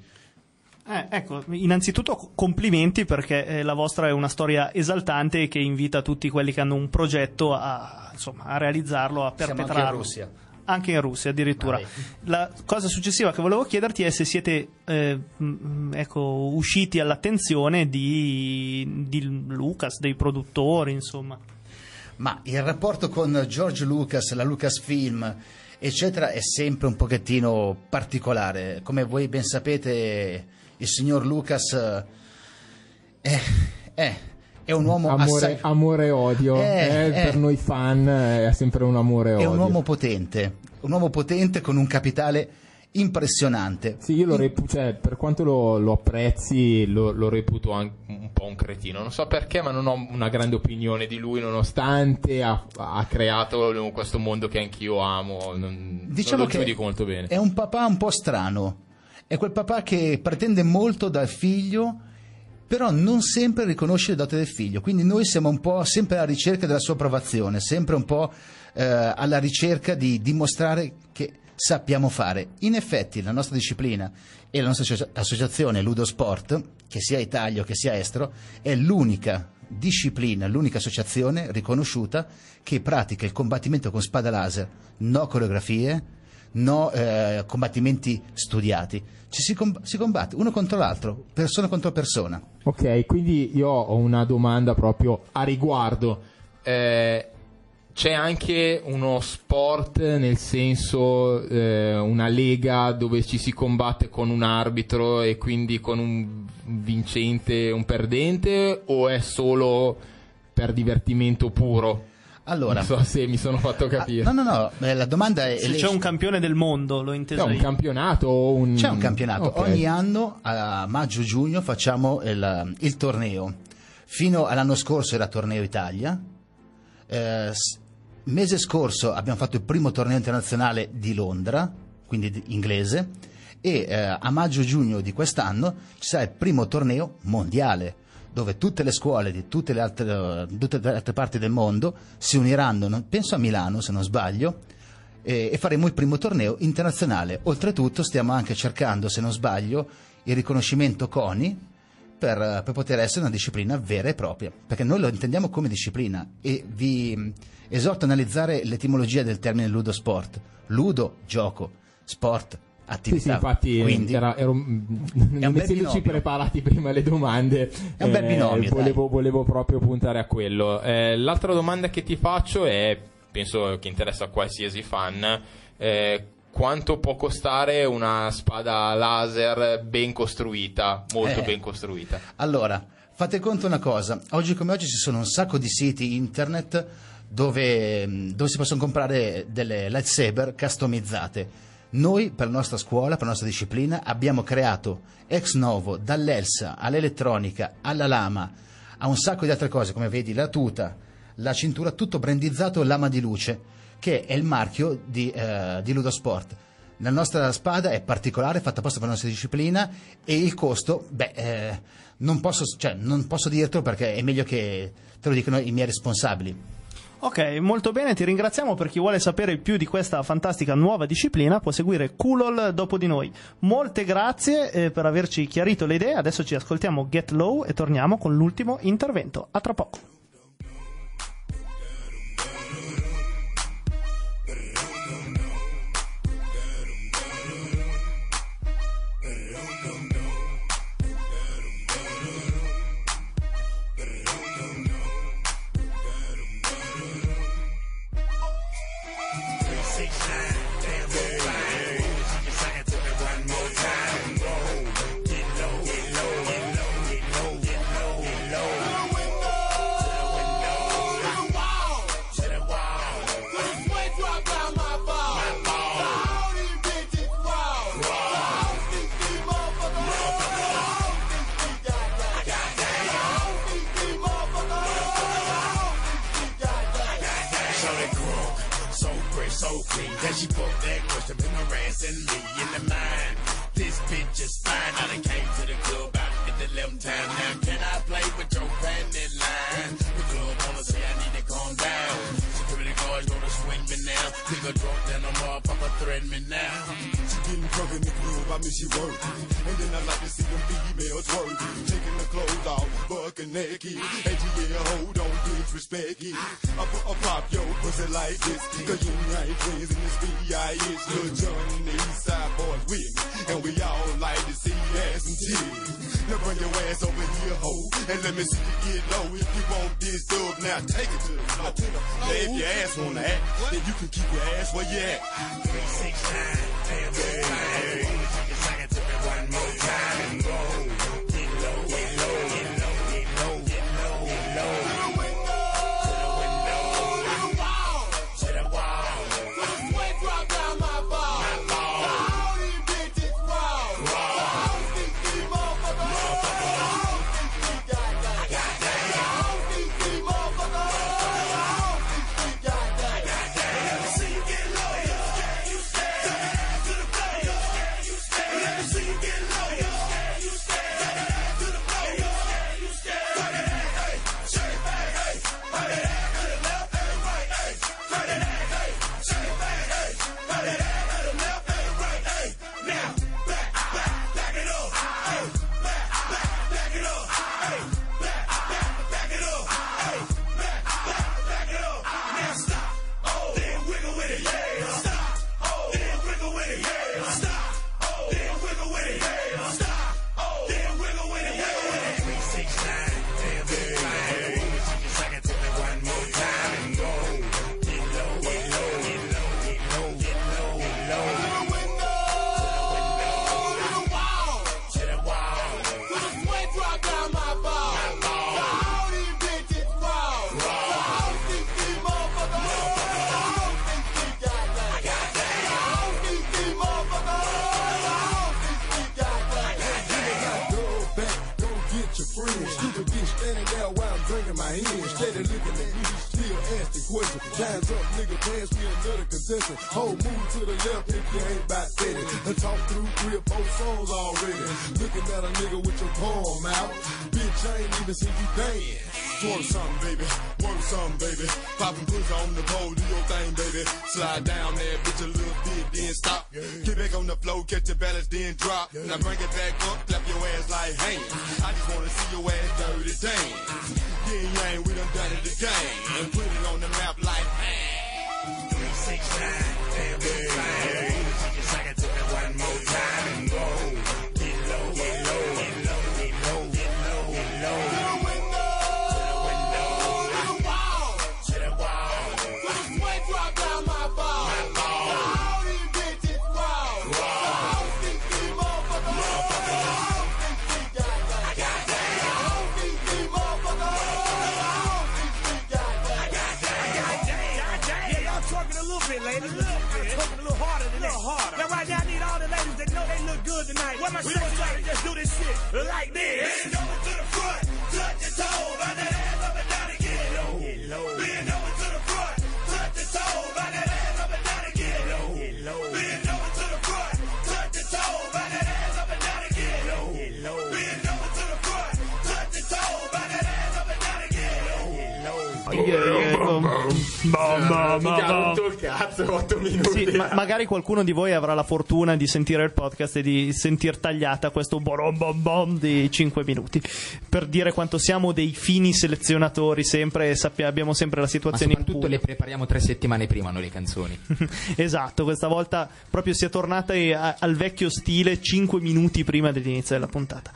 Eh, ecco, innanzitutto co- complimenti perché eh, la vostra è una storia esaltante che invita tutti quelli che hanno un progetto a, insomma, a realizzarlo, a Siamo anche in perpetrarlo. Russia. Anche in Russia addirittura. Vai. La cosa successiva che volevo chiederti è se siete eh, ecco, usciti all'attenzione di, di Lucas, dei produttori, insomma. Ma il rapporto con George Lucas, la Lucasfilm, eccetera, è sempre un pochettino particolare. Come voi ben sapete, il signor Lucas eh, è, è- è un uomo amore, assai- amore e odio. Eh, Eh, eh. Per noi fan è sempre un amore e è odio. un uomo potente, un uomo potente con un capitale impressionante. Sì, io lo reputo, cioè, per quanto lo, lo apprezzi, lo, lo reputo anche un po' un cretino. Non so perché, ma non ho una grande opinione di lui, nonostante ha, ha creato questo mondo che anch'io amo. Non, Diciamo non lo che giudico molto bene. È un papà un po' strano. È quel papà che pretende molto dal figlio, però non sempre riconosce le doti del figlio. Quindi noi siamo un po' sempre alla ricerca della sua approvazione, sempre un po' eh, alla ricerca di dimostrare che sappiamo fare. In effetti la nostra disciplina e la nostra associa- associazione Ludosport, che sia Italia che sia estero, è l'unica disciplina, l'unica associazione riconosciuta che pratica il combattimento con spada laser, no coreografie, no eh, combattimenti studiati. Ci si, com- si combatte uno contro l'altro, persona contro persona. Ok, quindi io ho una domanda proprio a riguardo. Eh, c'è anche uno sport, nel senso eh, una lega dove ci si combatte con un arbitro e quindi con un vincente e un perdente, o è solo per divertimento puro? Allora, non so se mi sono fatto capire. Ah, no, no, no, eh, la domanda è... Se c'è un campione del mondo, l'ho C'è inteso un io. campionato o un... C'è un campionato, Ok. ogni anno a maggio-giugno facciamo il, il torneo. Fino all'anno scorso era Torneo Italia. Eh, mese scorso abbiamo fatto il primo torneo internazionale di Londra, quindi di- inglese. e eh, a maggio-giugno di quest'anno ci sarà il primo torneo mondiale dove tutte le scuole di tutte le altre, tutte le altre parti del mondo si uniranno, penso a Milano se non sbaglio, e, e faremo il primo torneo internazionale. Oltretutto stiamo anche cercando, se non sbaglio, il riconoscimento CONI per, per poter essere una disciplina vera e propria, perché noi lo intendiamo come disciplina e vi mh, esorto a analizzare l'etimologia del termine ludo sport. Ludo, gioco, sport, attività. Sì, sì, infatti Quindi, era, ero, essendoci preparati prima le domande, È un bel eh, binomio, volevo, volevo proprio puntare a quello. Eh, l'altra domanda che ti faccio è, penso che interessa a qualsiasi fan, eh, quanto può costare una spada laser ben costruita, molto Eh. ben costruita? Allora, fate conto una cosa, oggi come oggi ci sono un sacco di siti internet dove, mh, dove si possono comprare delle lightsaber customizzate. Noi, per la nostra scuola, per la nostra disciplina, abbiamo creato ex novo, dall'Elsa all'elettronica, alla lama, a un sacco di altre cose, come vedi la tuta, la cintura, tutto brandizzato lama di luce, che è il marchio di, eh, di Ludosport. La nostra spada è particolare, fatta apposta per la nostra disciplina e il costo, beh, eh, non, posso, cioè, non posso dirtelo perché è meglio che te lo dicano i miei responsabili. Ok, molto bene, ti ringraziamo. Per chi vuole sapere più di questa fantastica nuova disciplina, può seguire Kulol dopo di noi. Molte grazie eh, per averci chiarito le idee. Adesso ci ascoltiamo Get Low e torniamo con l'ultimo intervento. A tra poco. Now bring it back up, clap your ass like hey. I just wanna see your ass dirty dance. Yeah, yeah, we done done it again. Cazzo, 8 minuti. Sì, ma- magari qualcuno di voi avrà la fortuna di sentire il podcast e di sentir tagliata questo borom bom bom di 5 minuti per dire quanto siamo dei fini selezionatori sempre e sappia- abbiamo sempre la Ma situazione in soprattutto pugno. le prepariamo tre settimane prima, noi le canzoni. esatto, questa volta proprio si è tornati a- al vecchio stile 5 minuti prima dell'inizio della puntata.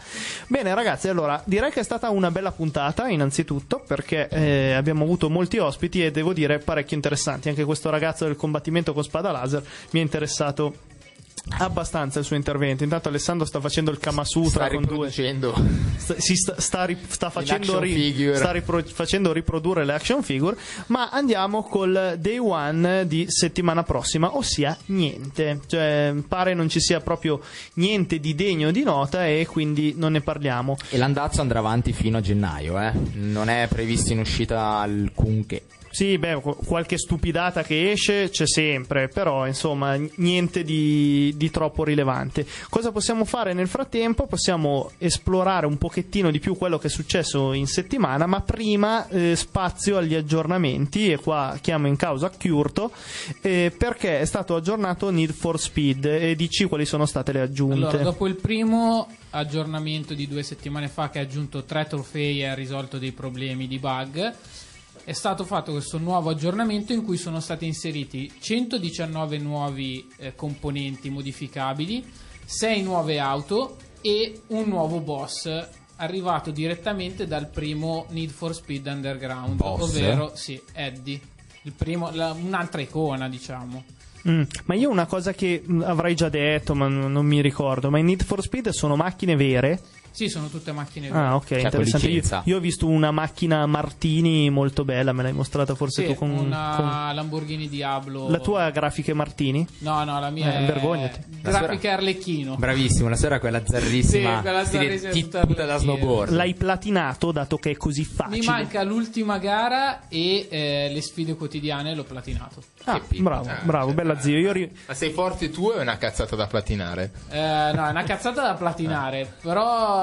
Bene ragazzi, allora direi che è stata una bella puntata innanzitutto perché eh, abbiamo avuto molti ospiti e devo dire parecchio interessanti. Anche questo ragazzo del combattimento con spada laser mi è interessato abbastanza il suo intervento. Intanto Alessandro sta facendo il Kama Sutra Sta con due sta, si sta, sta ri- sta facendo, sta ripro- facendo riprodurre le action figure, ma andiamo col day one di settimana prossima, ossia niente. Cioè, pare non ci sia proprio niente di degno di nota e quindi non ne parliamo. E l'andazzo andrà avanti fino a gennaio, eh. Non è previsto in uscita alcunché. Sì, beh, qu- qualche stupidata che esce c'è sempre, però insomma niente di, di troppo rilevante. Cosa possiamo fare nel frattempo? Possiamo esplorare un pochettino di più quello che è successo in settimana, ma prima eh, spazio agli aggiornamenti e qua chiamo in causa Curto eh, perché è stato aggiornato Need for Speed e dici quali sono state le aggiunte. Allora, dopo il primo aggiornamento di due settimane fa che ha aggiunto tre trofei e ha risolto dei problemi di bug, è stato fatto questo nuovo aggiornamento in cui sono stati inseriti 119 nuovi eh, componenti modificabili, 6 nuove auto e un nuovo boss arrivato direttamente dal primo Need for Speed Underground, Boss? ovvero sì, Eddie, il primo, la- un'altra icona diciamo. Mm, ma io una cosa che mm, avrei già detto, ma non mi ricordo, ma in Need for Speed sono macchine vere? Sì, sono tutte macchine. Ah, ok, Cioè, interessante. Io, io ho visto una macchina Martini molto bella, me l'hai mostrata forse Sì, tu con, una con- Lamborghini Diablo. La tua ha grafiche Martini? No, no, la mia Eh, è vergognati. grafica Arlecchino. Bravissimo, la sera quella zarrissima, Sì, quella zarrissima tutta tutta da snowboard. L'hai platinato dato che è così facile. Mi manca l'ultima gara e eh, le sfide quotidiane l'ho platinato. Ah, bravo, Ah, bravo, cioè, bella zio. Io ri- Ma sei forte tu o è una cazzata da platinare? Eh, no, è una cazzata da platinare, però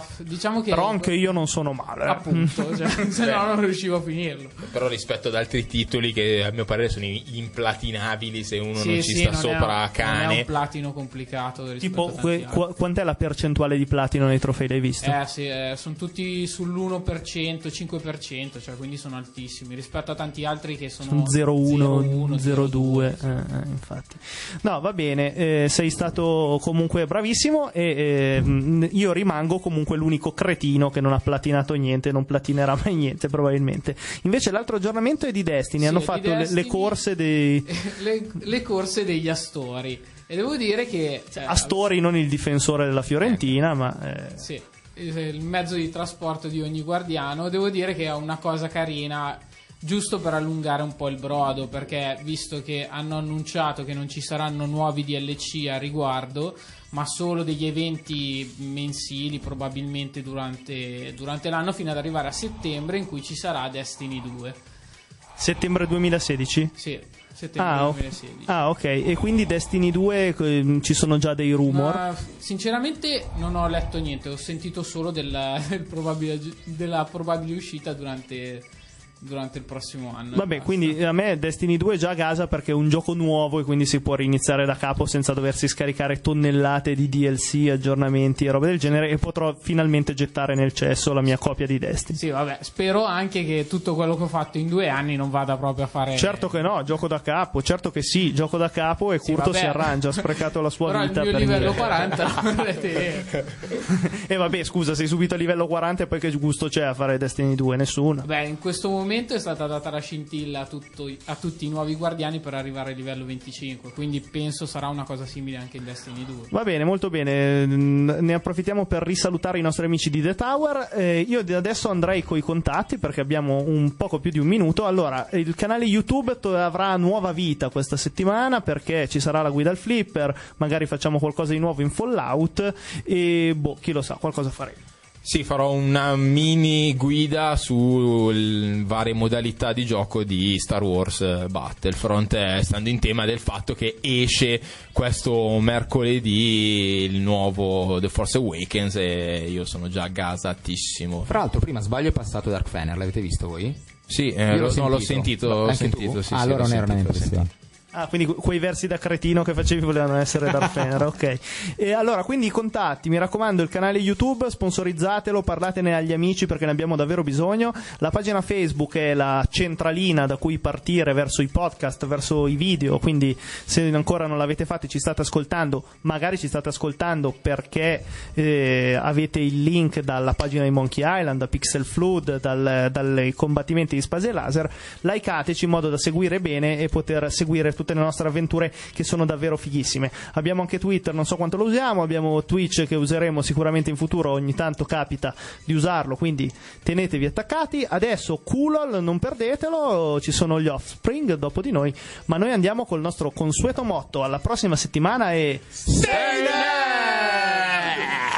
f- diciamo che Però anche io non sono male. eh. appunto, cioè, se no non riuscivo a finirlo. Però rispetto ad altri titoli che a mio parere sono implatinabili se uno Sì, non ci sì, sta non sopra un- a Non è cane. un platino complicato Tipo, que- qua- quant'è la percentuale di platino nei trofei? L'hai visto? Eh sì, eh, sono tutti sull'1%, 5%, cioè quindi sono altissimi rispetto a tanti altri che sono 0-1, 0-1, 0-2, eh, eh, infatti. No, va bene, eh, sei stato comunque bravissimo e eh, mh, io rimango comunque l'unico cretino che non ha platinato niente, non platinerà mai niente probabilmente. Invece l'altro aggiornamento è di Destiny, Sì, hanno fatto le- le, Destiny. corse dei le, le corse degli Astori. E devo dire che. cioè, Astori, non il difensore della Fiorentina, ma... eh, Sì, il mezzo di trasporto di ogni guardiano. Devo dire che è una cosa carina. Giusto per allungare un po' il brodo, perché visto che hanno annunciato che non ci saranno nuovi DLC a riguardo, ma solo degli eventi mensili probabilmente durante, durante l'anno fino ad arrivare a settembre in cui ci sarà Destiny 2. Settembre 2016? Sì, settembre Ah, o- 2016. ah, ok. E quindi Destiny 2 eh, ci sono già dei rumor? Ma, sinceramente non ho letto niente, ho sentito solo della, del probabile- della probabile uscita durante, durante il prossimo anno. Vabbè, quindi a me Destiny 2 è già a casa perché è un gioco nuovo e quindi si può riniziare da capo senza doversi scaricare tonnellate di DLC, aggiornamenti e robe del genere e potrò finalmente gettare nel cesso la mia copia di Destiny. Sì, vabbè, spero anche che tutto quello che ho fatto in due anni non vada proprio a fare... Certo che no, gioco da capo, certo che sì, gioco da capo e Curto vabbè. si arrangia, ha sprecato la sua Però il vita mio per livello niente. 40 lo vorrete- E vabbè, scusa, sei subito a livello 40 e poi che gusto c'è a fare Destiny 2? Nessuno. Beh, in questo momento è stata data la scintilla a, tutto- a tutti i nuovi guardiani per arrivare a livello 25, quindi penso sarà una cosa simile anche in Destiny 2. Va bene, molto bene. Ne approfittiamo per risalutare i nostri amici di The Tower. Eh, io adesso andrei coi contatti perché abbiamo un poco più di un minuto. Allora, il canale YouTube avrà nuova vita questa settimana perché ci sarà la guida al flipper. Magari facciamo qualcosa di nuovo in Fallout. E boh, chi lo sa, qualcosa faremo. Sì, farò una mini guida sulle varie modalità di gioco di Star Wars eh, Battlefront, eh, stando in tema del fatto che esce questo mercoledì il nuovo The Force Awakens e io sono già gasatissimo. Fra l'altro, prima sbaglio è passato Dark Fener, l'avete visto voi? Sì, eh, Io lo- no, l'ho sentito, l'ho sentito, sì, Ah, sì, allora l'ho non era una sentito, l'ho impressione. Ah, quindi que- quei versi da cretino che facevi volevano essere Darth Fener, ok. E allora, quindi i contatti, mi raccomando, il canale YouTube, sponsorizzatelo, parlatene agli amici perché ne abbiamo davvero bisogno. La pagina Facebook è la centralina da cui partire verso i podcast, verso i video, quindi se ancora non l'avete fatto e ci state ascoltando, magari ci state ascoltando perché eh, avete il link dalla pagina di Monkey Island, da Pixel Flood, dal- dai combattimenti di spase e laser, likeateci in modo da seguire bene e poter seguire tutte le nostre avventure che sono davvero fighissime. Abbiamo anche Twitter, non so quanto lo usiamo, abbiamo Twitch che useremo sicuramente in futuro, ogni tanto capita di usarlo, quindi tenetevi attaccati. Adesso Kulol, non perdetelo, ci sono gli Offspring dopo di noi, ma noi andiamo col nostro consueto motto. Alla prossima settimana e Stay there!